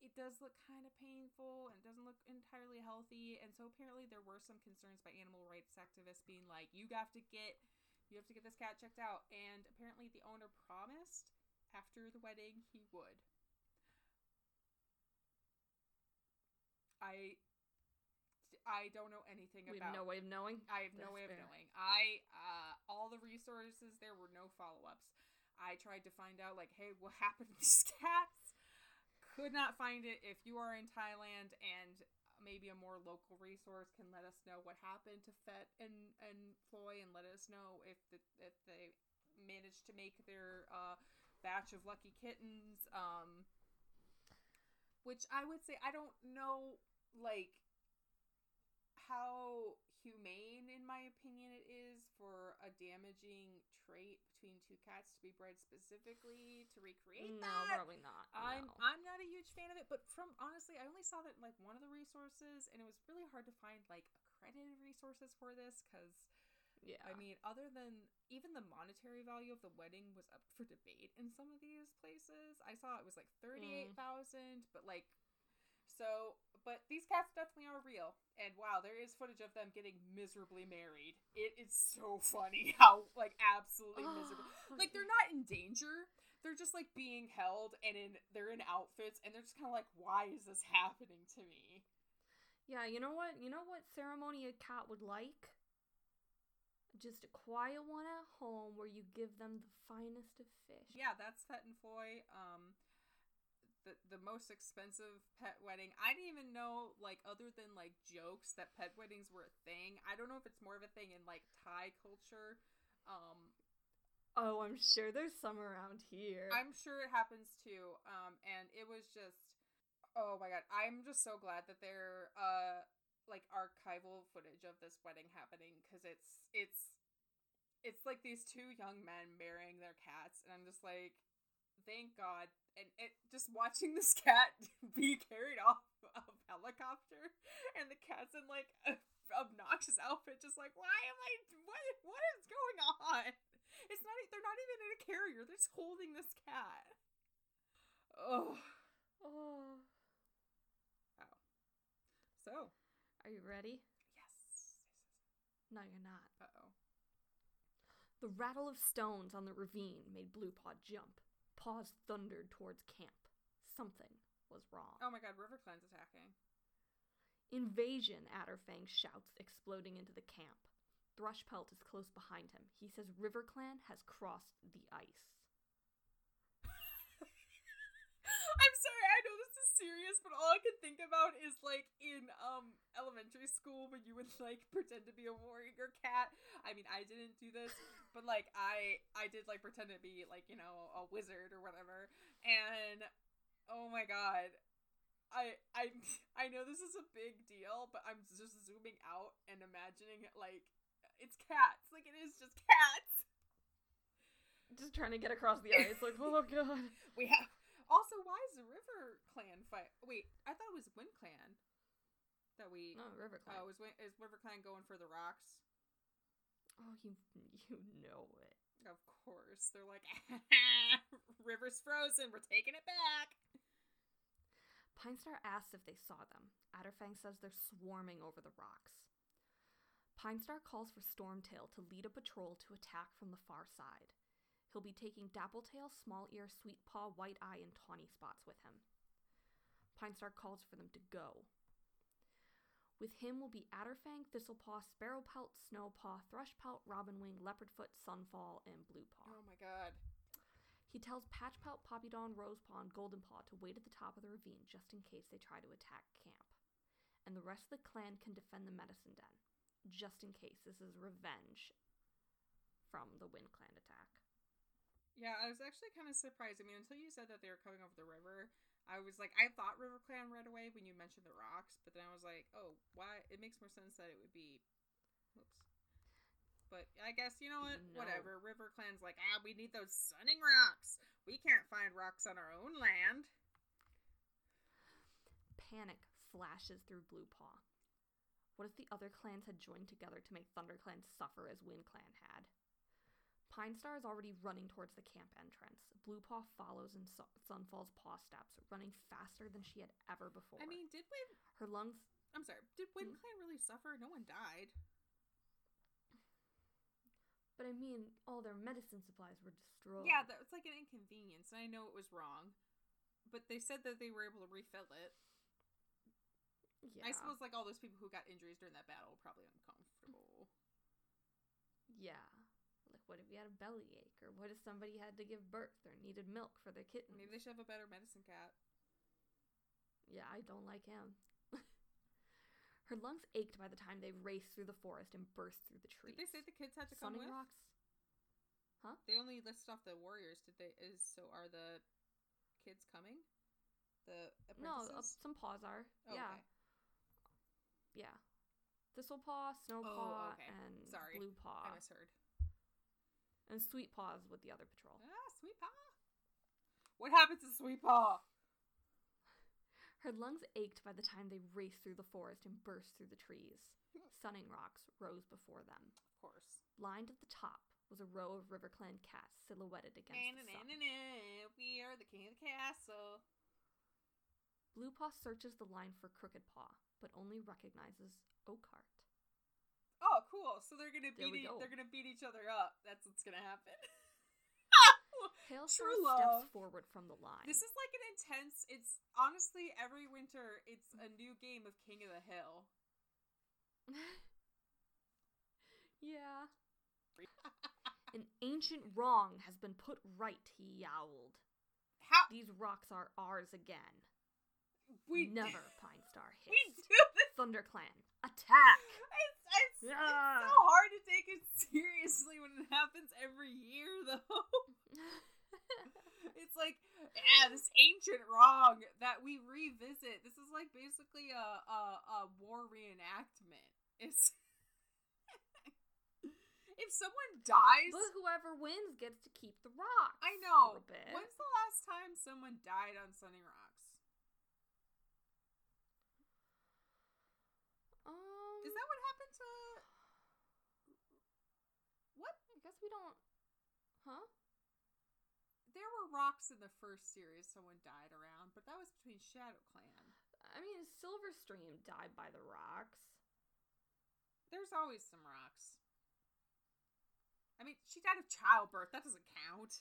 it does look kind of painful and doesn't look entirely healthy and so apparently there were some concerns by animal rights activists being like you have to get you have to get this cat checked out and apparently the owner promised after the wedding he would i i don't know anything We about have no way of knowing. I have no That's way of knowing. I uh all the resources there were no follow-ups. I tried to find out like, hey, what happened to these cats? Could not find it. If you are in Thailand and maybe a more local resource can let us know what happened to Fett and and Floy and let us know if the, if they managed to make their uh batch of lucky kittens um which I would say I don't know like how humane in my opinion it is for a damaging trait between two cats to be bred specifically to recreate No, that. probably not. I'm no. I'm not a huge fan of it, but from honestly, I only saw that in, like one of the resources, and it was really hard to find like accredited resources for this because yeah. I mean, other than even the monetary value of the wedding was up for debate in some of these places. I saw it was like thirty eight mm. thousand, but like so. But these cats definitely are real, and wow, there is footage of them getting miserably married. It is so funny how like absolutely miserable. Like they're not in danger. They're just like being held, and in they're in outfits, and they're just kind of like, why is this happening to me? Yeah, you know what? You know what ceremony a cat would like? Just a quiet one at home where you give them the finest of fish. Yeah, that's Pet and Foy. Um, the the most expensive pet wedding. I didn't even know like other than like jokes that pet weddings were a thing. I don't know if it's more of a thing in like Thai culture. Um, Oh, I'm sure there's some around here. I'm sure it happens too. Um, and it was just, oh my god, I'm just so glad that there uh like archival footage of this wedding happening because it's it's it's like these two young men marrying their cats, and I'm just like, thank God. And it just watching this cat be carried off a helicopter, and the cat's in like a obnoxious outfit, just like, why am I? What what is going on? It's not. They're not even in a carrier. They're just holding this cat. Oh. oh. So. Are you ready? Yes. No, you're not. Uh oh. The rattle of stones on the ravine made Blue Paw jump. Paws thundered towards camp. Something was wrong. Oh my God! River Clan's attacking. Invasion, Adderfang shouts, exploding into the camp. Thrushpelt is close behind him. He says River Clan has crossed the ice. I'm sorry, I know this is serious, but all I can think about is like in um elementary school when you would like pretend to be a warrior cat. I mean, I didn't do this, but like I I did like pretend to be like, you know, a wizard or whatever. And oh my god. I I I know this is a big deal, but I'm just zooming out and imagining it like it's cats. Like it is just cats. Just trying to get across the ice, like, oh god. We have also why is the River Clan fight? Wait, I thought it was Wind Clan that we. No, RiverClan. Oh, is is River Clan going for the rocks? Oh, you you know it. Of course, they're like River's frozen. We're taking it back. Pinestar asks if they saw them. Adderfang says they're swarming over the rocks. Pinestar calls for Stormtail to lead a patrol to attack from the far side. He'll be taking Dappletail, Smallear, Sweet Paw, White Eye, and Tawny Spots with him. Pinestar calls for them to go. With him will be Adderfang, Thistlepaw, Sparrowpelt, Snowpaw, Thrushpelt, Robinwing, Leopardfoot, Sunfall, and Bluepaw. Oh my god. He tells Patchpelt, Poppydawn, Rosepaw, and Goldenpaw to wait at the top of the ravine just in case they try to attack camp. And the rest of the clan can defend the medicine den, just in case this is revenge from the Wind Clan attack. Yeah, I was actually kind of surprised. I mean, until you said that they were coming over the river, I was like, I thought River Clan right away when you mentioned the rocks, but then I was like, oh, why? It makes more sense that it would be. But I guess you know what? No. Whatever. River Clan's like, ah, we need those sunning rocks. We can't find rocks on our own land. Panic flashes through Bluepaw. What if the other clans had joined together to make ThunderClan suffer as Wind Clan had? Pinestar is already running towards the camp entrance. Bluepaw follows in Su- Sunfall's paw steps, running faster than she had ever before. I mean, did Wind? her lungs. I'm sorry. Did Wind Hmm? Clan really suffer? No one died. But I mean, all their medicine supplies were destroyed. Yeah, that was like an inconvenience, and I know it was wrong, but they said that they were able to refill it. yeah. I suppose like all those people who got injuries during that battle were probably uncomfortable. Yeah. What if you had a belly ache? Or what if somebody had to give birth or needed milk for their kitten? Maybe they should have a better medicine cat. Yeah, I don't like him. Her lungs ached by the time they raced through the forest and burst through the trees. Did they say the kids had to come Sunning with? rocks? They only listed off the warriors. Did they? Is so are the kids coming? The No, uh, some paws are. Oh, yeah, okay. yeah. Thistlepaw, Snowpaw, okay. and Sorry. Bluepaw, I misheard. And Sweet Paws with the other patrol. Ah, Sweet Paw. What happened to Sweet Paw? Her lungs ached by the time they raced through the forest and burst through the trees. Sunning rocks rose before them. Of course. Lined at the top was a row of RiverClan cats silhouetted against the sun. we are the king of the castle. Bluepaw searches the line for Crooked Paw, but only recognizes Oakheart. Cool. So they're gonna There beat. we E- go. they're gonna beat each other up. That's what's gonna happen. Hailstar True steps love. forward from the line. This is like an intense. It's honestly every winter. It's a new game of King of the Hill. yeah. An ancient wrong has been put right, he yowled. How These rocks are ours again. we Never, Pine Star we hissed. do this. ThunderClan, attack! It's, it's, it's so hard to take it seriously when it happens every year, though. it's like, yeah, this ancient wrong that we revisit. This is like basically a a, a war reenactment. It's if someone dies, but whoever wins gets to keep the rock. I know. For a bit. When's the last time someone died on Sunny Rocks? Um, Is that what happened to? What? I guess we don't. Huh? There were rocks in the first series someone died around, but that was between Shadow Clan. I mean, Silverstream died by the rocks. There's always some rocks. I mean, she died of childbirth. That doesn't count.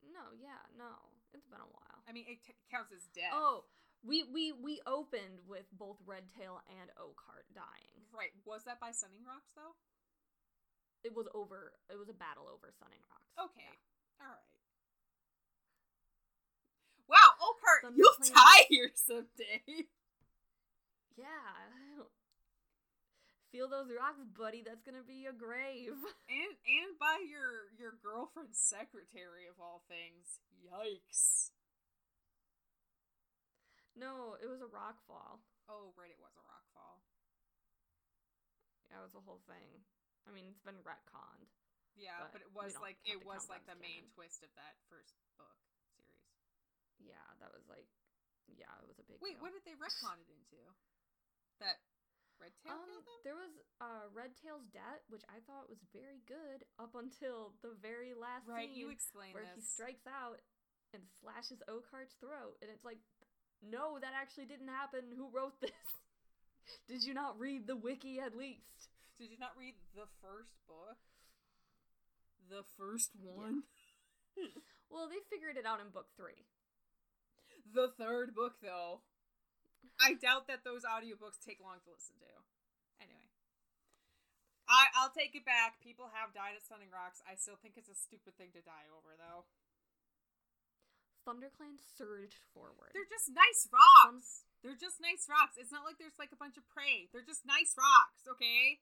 No, yeah, no. It's been a while. I mean, it t- counts as death. Oh, we we we opened with both Redtail and Oakheart dying. Right. Was that by Sunning Rocks though? It was over. It was a battle over Sunning Rocks. Okay. Yeah. All right. Wow, Oakheart, Thunder you'll Clan- die here someday. Yeah. Feel those rocks, buddy. That's gonna be your grave. and and by your your girlfriend's secretary of all things. Yikes. No, it was a rock fall. Oh, right, it was a rock fall. Yeah, it was a whole thing. I mean, it's been retconned. Yeah, But but, it was like it was like the as main twist of that first book series. Yeah, that was like, yeah, it was a big. Wait, deal. what did they retcon it into? That Red Tail Um, there was uh Redtail's debt, which I thought was very good up until the very last Right, scene you explain where this. he strikes out and slashes Oakheart's throat, and it's like, no, that actually didn't happen. Who wrote this? Did you not read the wiki at least? Did you not read the first book? The first one? Well, they figured it out in book three. The third book, though. I doubt that those audiobooks take long to listen to. Anyway. I, I'll take it back. People have died at Sunning Rocks. I still think it's a stupid thing to die over, though. ThunderClan surged forward. They're just nice rocks. They're just nice rocks. It's not like there's like a bunch of prey. They're just nice rocks, okay?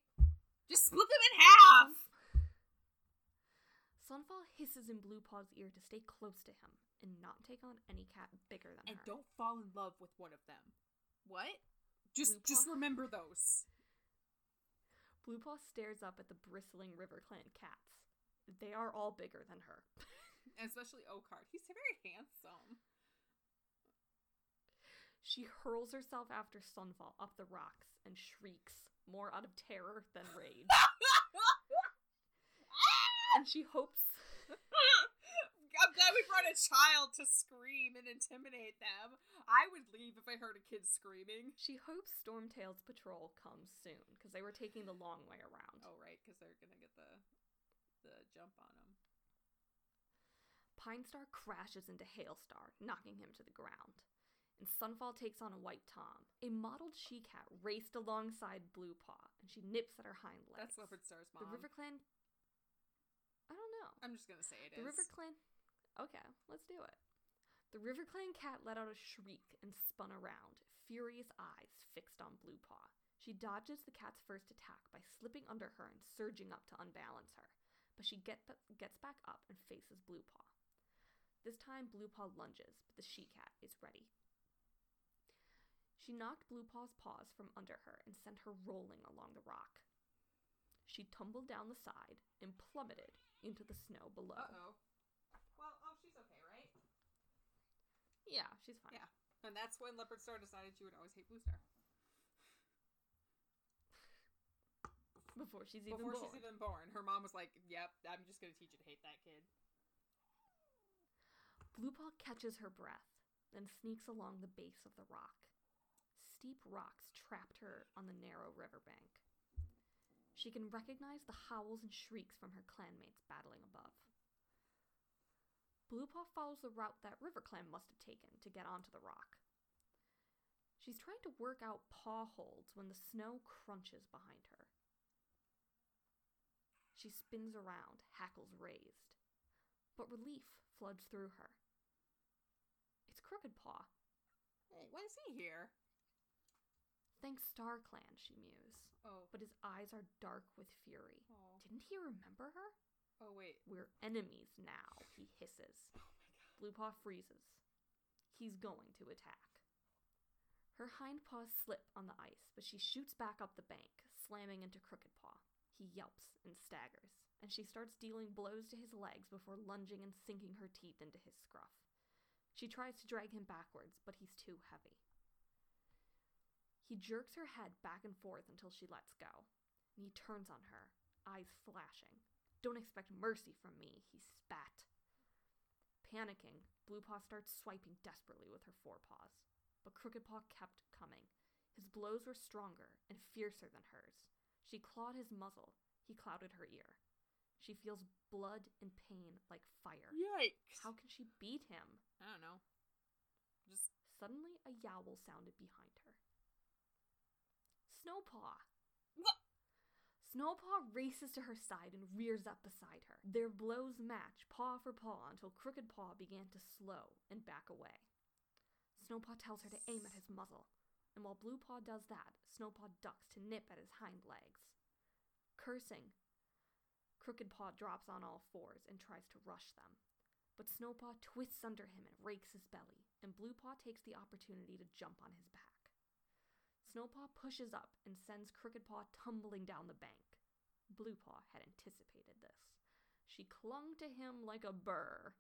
Just split them in half. Sunfall hisses in Blue Paw's ear to stay close to him and not take on any cat bigger than And her. And don't fall in love with one of them. What? Just Blue just Paw? remember those. Blue Paw stares up at the bristling RiverClan cats. They are all bigger than her. Especially Oakheart. He's very handsome. She hurls herself after Sunfall up the rocks and shrieks, more out of terror than rage. and she hopes I'm glad we brought a child to scream and intimidate them. I would leave if I heard a kid screaming. she hopes Stormtail's patrol comes soon because they were taking the long way around. Oh right, because they're gonna get the the jump on him. Pine Star crashes into Hailstar, knocking him to the ground. And Sunfall takes on a white Tom. A mottled she cat raced alongside Blue Paw, and she nips at her hind legs. That's Leopard Star's mom. The River Clan. I don't know. I'm just gonna say it is. The River Clan. Okay, let's do it. The River Clan cat let out a shriek and spun around, furious eyes fixed on Blue Paw. She dodges the cat's first attack by slipping under her and surging up to unbalance her, but she get, gets back up and faces Blue Paw. This time, Blue Paw lunges, but the she cat is ready. She knocked Blue Paw's paws from under her and sent her rolling along the rock. She tumbled down the side and plummeted into the snow below. Uh oh. Well, oh, she's okay, right? Yeah, she's fine. Yeah. And that's when Leopard Star decided she would always hate Blue Star. Before she's even Before born. she's even born, her mom was like, "Yep, I'm just gonna teach you to hate that kid." Blue Paw catches her breath, then sneaks along the base of the rock. Steep rocks trapped her on the narrow riverbank. She can recognize the howls and shrieks from her clanmates battling above. Blue Paw follows the route that River Clan must have taken to get onto the rock. She's trying to work out paw holds when the snow crunches behind her. She spins around, hackles raised, but relief floods through her. Crooked Paw. Hey, why is he here? Thanks Star Clan, she mused, Oh. but his eyes are dark with fury. Oh. Didn't he remember her? Oh wait. We're enemies now, he hisses. Oh my god. Blue Paw freezes. He's going to attack. Her hind paws slip on the ice, but she shoots back up the bank, slamming into Crooked Paw. He yelps and staggers, and she starts dealing blows to his legs before lunging and sinking her teeth into his scruff. She tries to drag him backwards, but he's too heavy. He jerks her head back and forth until she lets go, and he turns on her, eyes flashing. Don't expect mercy from me, he spat. Panicking, Blue Paw starts swiping desperately with her forepaws, but Crooked Paw kept coming. His blows were stronger and fiercer than hers. She clawed his muzzle. He clouded her ear. She feels blood and pain like fire. Yikes. How can she beat him? I don't know. Just Suddenly, a yowl sounded behind her. Snowpaw! What? Snowpaw races to her side and rears up beside her. Their blows match, paw for paw, until Crooked Paw began to slow and back away. Snowpaw tells her to aim at his muzzle, and while Blue Paw does that, Snowpaw ducks to nip at his hind legs. Cursing, Crooked Paw drops on all fours and tries to rush them. But Snowpaw twists under him and rakes his belly, and Blue Paw takes the opportunity to jump on his back. Snowpaw pushes up and sends Crooked Paw tumbling down the bank. Blue Paw had anticipated this. She clung to him like a burr,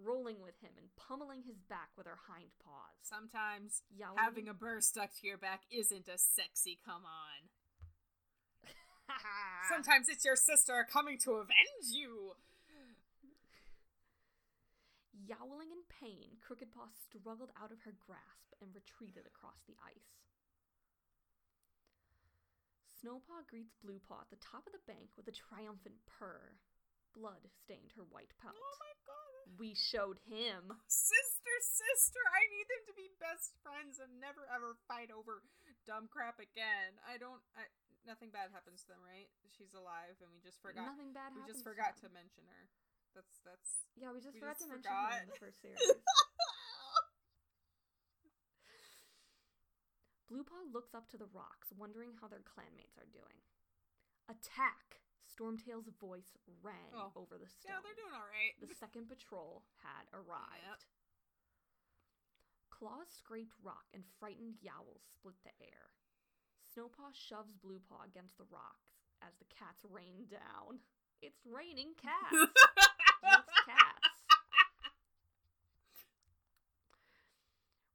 rolling with him and pummeling his back with her hind paws. sometimes Yowling- having a burr stuck to your back isn't a sexy come on. Sometimes it's your sister coming to avenge you. Yowling in pain, Crooked Paw struggled out of her grasp and retreated across the ice. Snowpaw greets Blue Paw at the top of the bank with a triumphant purr. Blood stained her white pelt. Oh my god. we showed him. Sister, sister, I need them to be best friends and never ever fight over dumb crap again. I don't. I, nothing bad happens to them, right? She's alive, and we just forgot. Nothing bad we just forgot to to mention her. That's that's. Yeah, we just we forgot just to mention her in forgot. the first series. Bluepaw looks up to the rocks, wondering how their clanmates are doing. Attack! Stormtail's voice rang Oh. over the stone. yeah, they're doing all right. The second patrol had arrived. Claws scraped rock and frightened yowls split the air. Snowpaw shoves Bluepaw against the rocks as the cats rain down. It's raining cats! It's cats!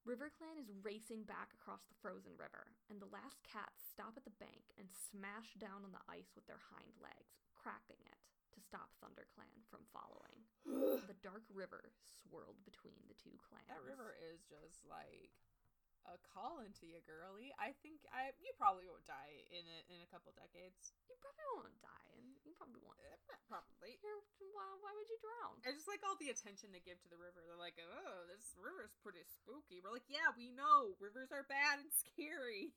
RiverClan is racing back across the frozen river, and the last cats stop at the bank and smash down on the ice with their hind legs, cracking it to stop ThunderClan from following. The dark river swirled between the two clans. that river is just like a calling to you, girlie. I think I you probably won't die in a, in a couple decades. You probably won't die, and you probably won't. Eh, Probably. You're, why, why would you drown? I just like all the attention they give to the river. They're like, oh, this river's pretty spooky. We're like, yeah, we know. Rivers are bad and scary.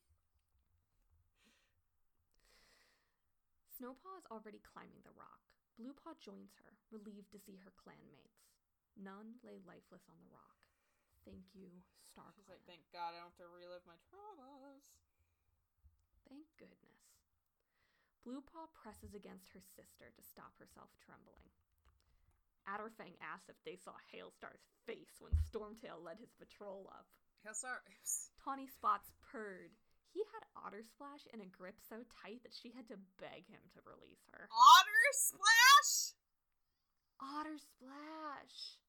Snowpaw is already climbing the rock. Bluepaw joins her, relieved to see her clanmates. None lay lifeless on the rock. Thank you, Star She's like, thank God I don't have to relive my traumas. Thank goodness. Bluepaw presses against her sister to stop herself trembling. Adderfang asked if they saw Hailstar's face when Stormtail led his patrol up. Hailstar. Tawny Spots purred. He had Otter Splash in a grip so tight that she had to beg him to release her. Otter splash. Otter Splash!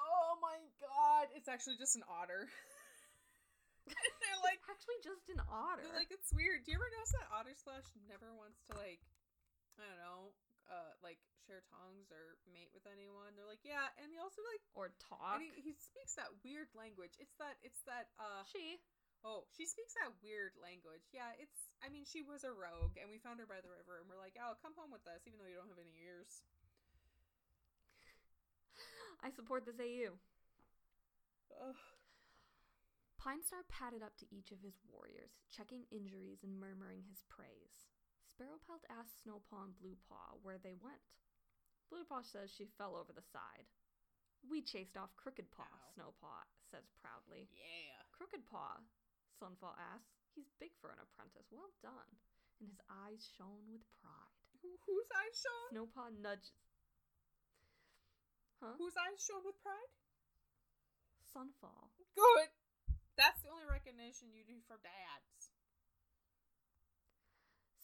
Oh my God! It's actually just an otter. they're like, Actually, just an otter. they're like, it's weird. Do you ever notice that Otter Splash never wants to like, I don't know, uh, like share tongues or mate with anyone? They're like, yeah, and he also like, or talk. and he, he speaks that weird language. It's that, it's that, uh, she. oh, she speaks that weird language. Yeah, it's, I mean, she was a rogue, and we found her by the river, and we're like, oh, come home with us, even though you don't have any ears. I support this AU. Ugh. Pinestar padded up to each of his warriors, checking injuries and murmuring his praise. Sparrowpelt asked Snowpaw and Bluepaw where they went. Bluepaw says she fell over the side. We chased off Crooked Paw, Ow. Snowpaw says proudly. Yeah. Crooked Paw, Sunfall asks. He's big for an apprentice. Well done. And his eyes shone with pride. Whose eyes shone? Snowpaw nudges. Huh? Whose eyes shone with pride? Sunfall. Good. That's the only recognition you do for dads.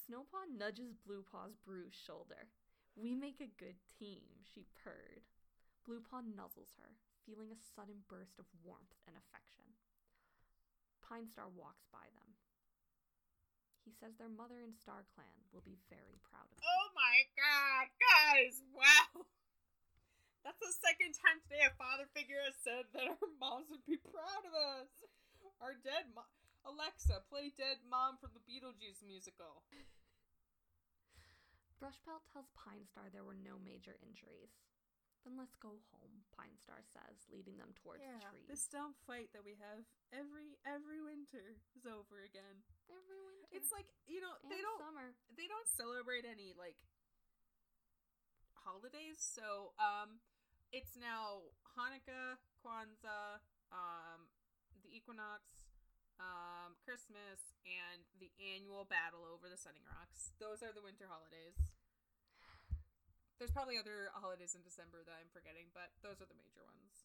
Snowpaw nudges Bluepaw's bruised shoulder. We make a good team, she purred. Bluepaw nuzzles her, feeling a sudden burst of warmth and affection. Pinestar walks by them. He says their mother and Star Clan will be very proud of them. Oh my god, guys! Wow! That's the second time today a father figure has said that our moms would be proud of us. Our dead mom. Alexa, play Dead Mom from the Beetlejuice musical. Brushpelt tells Pinestar there were no major injuries. Then let's go home, Pinestar says, leading them towards the trees. this dumb fight that we have every every winter is over again. Every winter. It's like you know and they don't summer. they don't celebrate any like holidays. So um it's now Hanukkah, Kwanzaa, um the equinox, um Christmas and the annual battle over the Sunning Rocks. Those are the winter holidays. There's probably other holidays in December that I'm forgetting, but those are the major ones.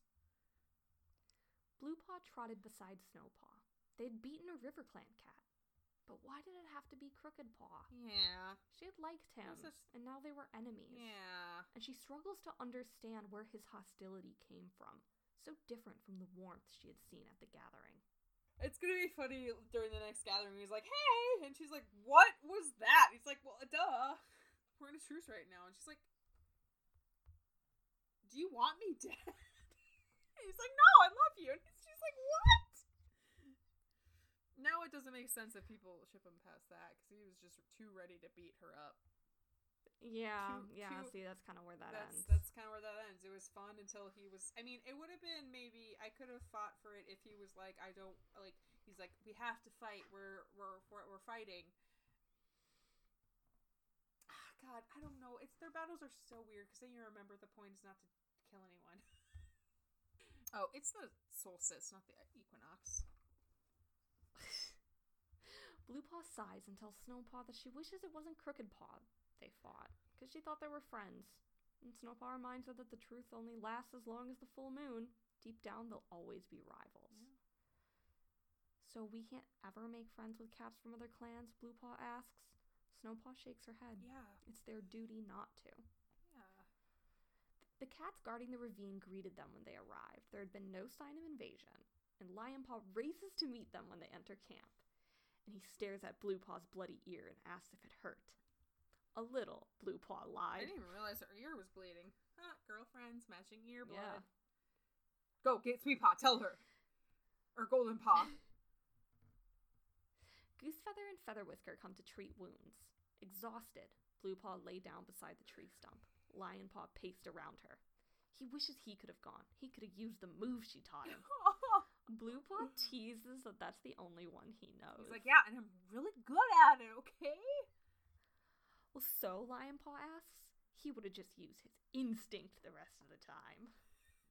Bluepaw trotted beside Snowpaw. They'd beaten a RiverClan cat. But why did it have to be Crooked Paw? Yeah. She had liked him, just- and now they were enemies. Yeah. And she struggles to understand where his hostility came from, so different from the warmth she had seen at the gathering. It's gonna be funny during the next gathering. He's like, "Hey," and she's like, "What was that?" He's like, "Well, duh, we're in a truce right now." And she's like, "Do you want me dead?" He's like, "No, I love you." And she's like, "What?" Now it doesn't make sense that people ship him past that because he was just too ready to beat her up. Yeah, Cute- yeah. cute. See, that's kind of where that that's ends. that's kind of where that ends. It was fun until he was. I mean, it would have been maybe I could have fought for it if he was like, I don't like. He's like, we have to fight. We're we're we're, we're fighting. Ah, God, I don't know. It's their battles are so weird because then you remember the point is not to kill anyone. oh, it's the solstice, not the equinox. Blue Paw sighs and tells Snow Paw that she wishes it wasn't Crooked Paw they fought, because she thought they were friends. And Snow Paw reminds her that the truth only lasts as long as the full moon. Deep down, they'll always be rivals. Yeah. So we can't ever make friends with cats from other clans? Blue Paw asks. Snow Paw shakes her head. Yeah, It's their duty not to. yeah. The cats guarding the ravine greeted them when they arrived. There had been no sign of invasion, and Lion Paw races to meet them when they enter camp. And he stares at Blue Paw's bloody ear and asks if it hurt. A little, Blue Paw lied. I didn't even realize her ear was bleeding. Huh, girlfriends matching ear blood. Yeah. Go get Sweet Paw. Tell her, or Golden Paw. Goosefeather and Featherwhisker come to treat wounds. Exhausted, Blue Paw lay down beside the tree stump. Lion Paw paced around her. He wishes he could have gone. He could have used the move she taught him. Blue Paw teases that that's the only one he knows. He's like, yeah, and I'm really good at it. Okay. Well, so Lion Paw asks. He would have just used his instinct the rest of the time.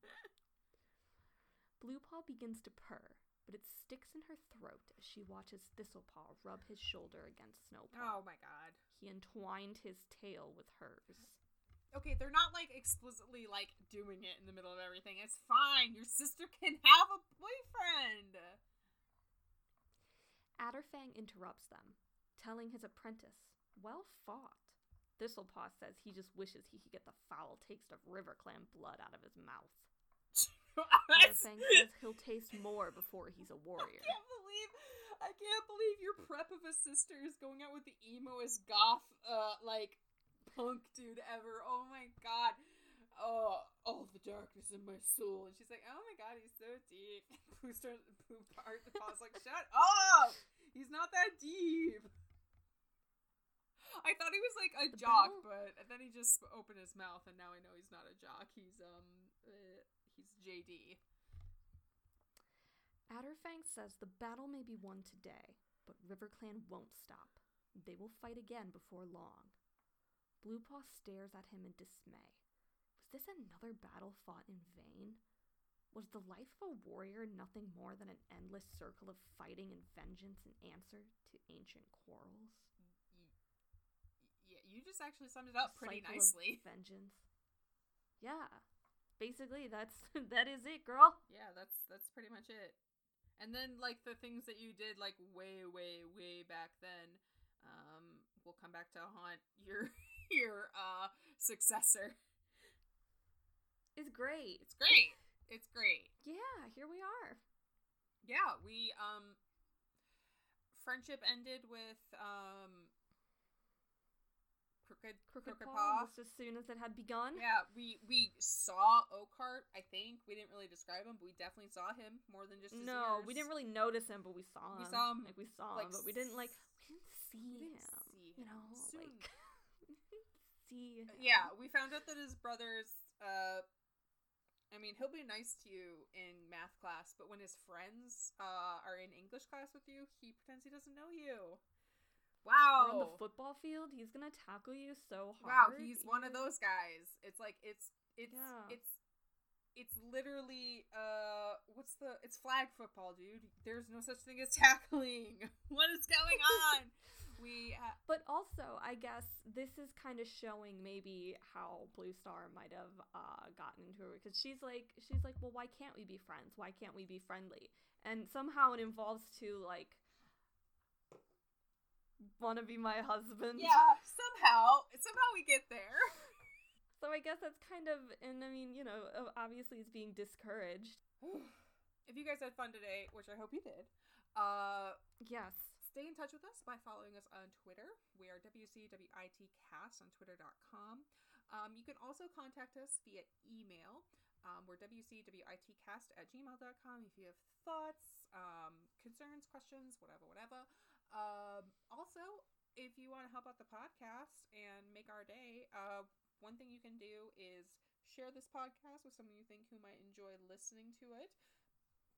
Blue Paw begins to purr, but it sticks in her throat as she watches Thistlepaw rub his shoulder against Snowpaw. Oh my god. He entwined his tail with hers. Okay, they're not like explicitly like doing it in the middle of everything. It's fine. Your sister can have a boyfriend. Adderfang interrupts them, telling his apprentice, Well fought. Thistlepaw says he just wishes he could get the foul taste of River Clan blood out of his mouth. Adderfang says he'll taste more before he's a warrior. I can't believe I can't believe your prep of a sister is going out with the emoest goth uh like punk dude ever. Oh my god. Oh, all the darkness in my soul. And she's like, Oh my god, he's so deep. Pooh starts Pooh part the paw's like, Shut up! He's not that deep. I thought he was like a jock, but then he just opened his mouth and now I know he's not a jock. He's um uh, he's JD. Adderfang says the battle may be won today, but River Clan won't stop. They will fight again before long. Bluepaw stares at him in dismay. Was this another battle fought in vain? Was the life of a warrior nothing more than an endless circle of fighting and vengeance in answer to ancient quarrels? Yeah, you just actually summed it up pretty cycle of nicely. Vengeance. Yeah. Basically, that's that is it, girl. Yeah, that's that's pretty much it. And then like the things that you did like way way way back then um will come back to haunt your your uh successor. It's great. It's great. It's great. Yeah, here we are. Yeah, we um friendship ended with um crooked Crooked, crooked, Paw, paw. as soon as it had begun. Yeah, we we saw Oakheart. I think we didn't really describe him, but we definitely saw him more than just his No, we didn't really notice him, but we saw him. We saw him, Like we saw like, him, but we didn't like we didn't see we didn't him. see You know, Soon. like see him. Yeah, we found out that his brothers. Uh, I mean, he'll be nice to you in math class, but when his friends uh are in English class with you, he pretends he doesn't know you. Or on the football field, he's gonna tackle you so hard. Wow, he's one of those guys. It's like it's it's Yeah. it's it's literally uh what's the it's flag football, dude. There's no such thing as tackling. what is going on? We uh, But also, I guess this is kind of showing maybe how Blue Star might have uh, gotten into it because she's like, she's like, well, why can't we be friends? Why can't we be friendly? And somehow it involves to like, want to be my husband. yeah, somehow somehow we get there. So I guess that's kind of, and I mean, you know, obviously it's being discouraged. if you guys had fun today, which I hope you did, uh Yes. Stay in touch with us by following us on Twitter. We are WCWITcast on twitter.com. Um, you can also contact us via email. Um, we're WCWITcast at gmail.com if you have thoughts, um, concerns, questions, whatever, whatever. Um, also, if you want to help out the podcast and make our day, uh, one thing you can do is share this podcast with someone you think who might enjoy listening to it.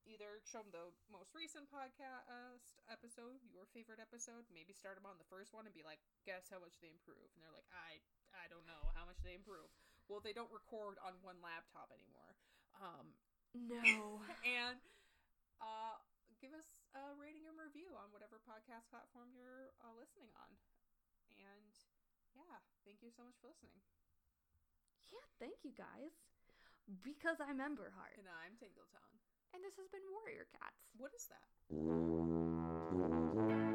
Either show them the most recent podcast episode, your favorite episode. Maybe start them on the first one and be like, "Guess how much they improve?" And they're like, "I, I don't know how much they improve." Well, they don't record on one laptop anymore. Um, No. and uh, give us a rating and review on whatever podcast platform you're uh, listening on. And yeah, thank you so much for listening. yeah, thank you guys. Because I'm Emberheart. And I'm Tingle Tongue. And this has been Warrior Cats. What is that?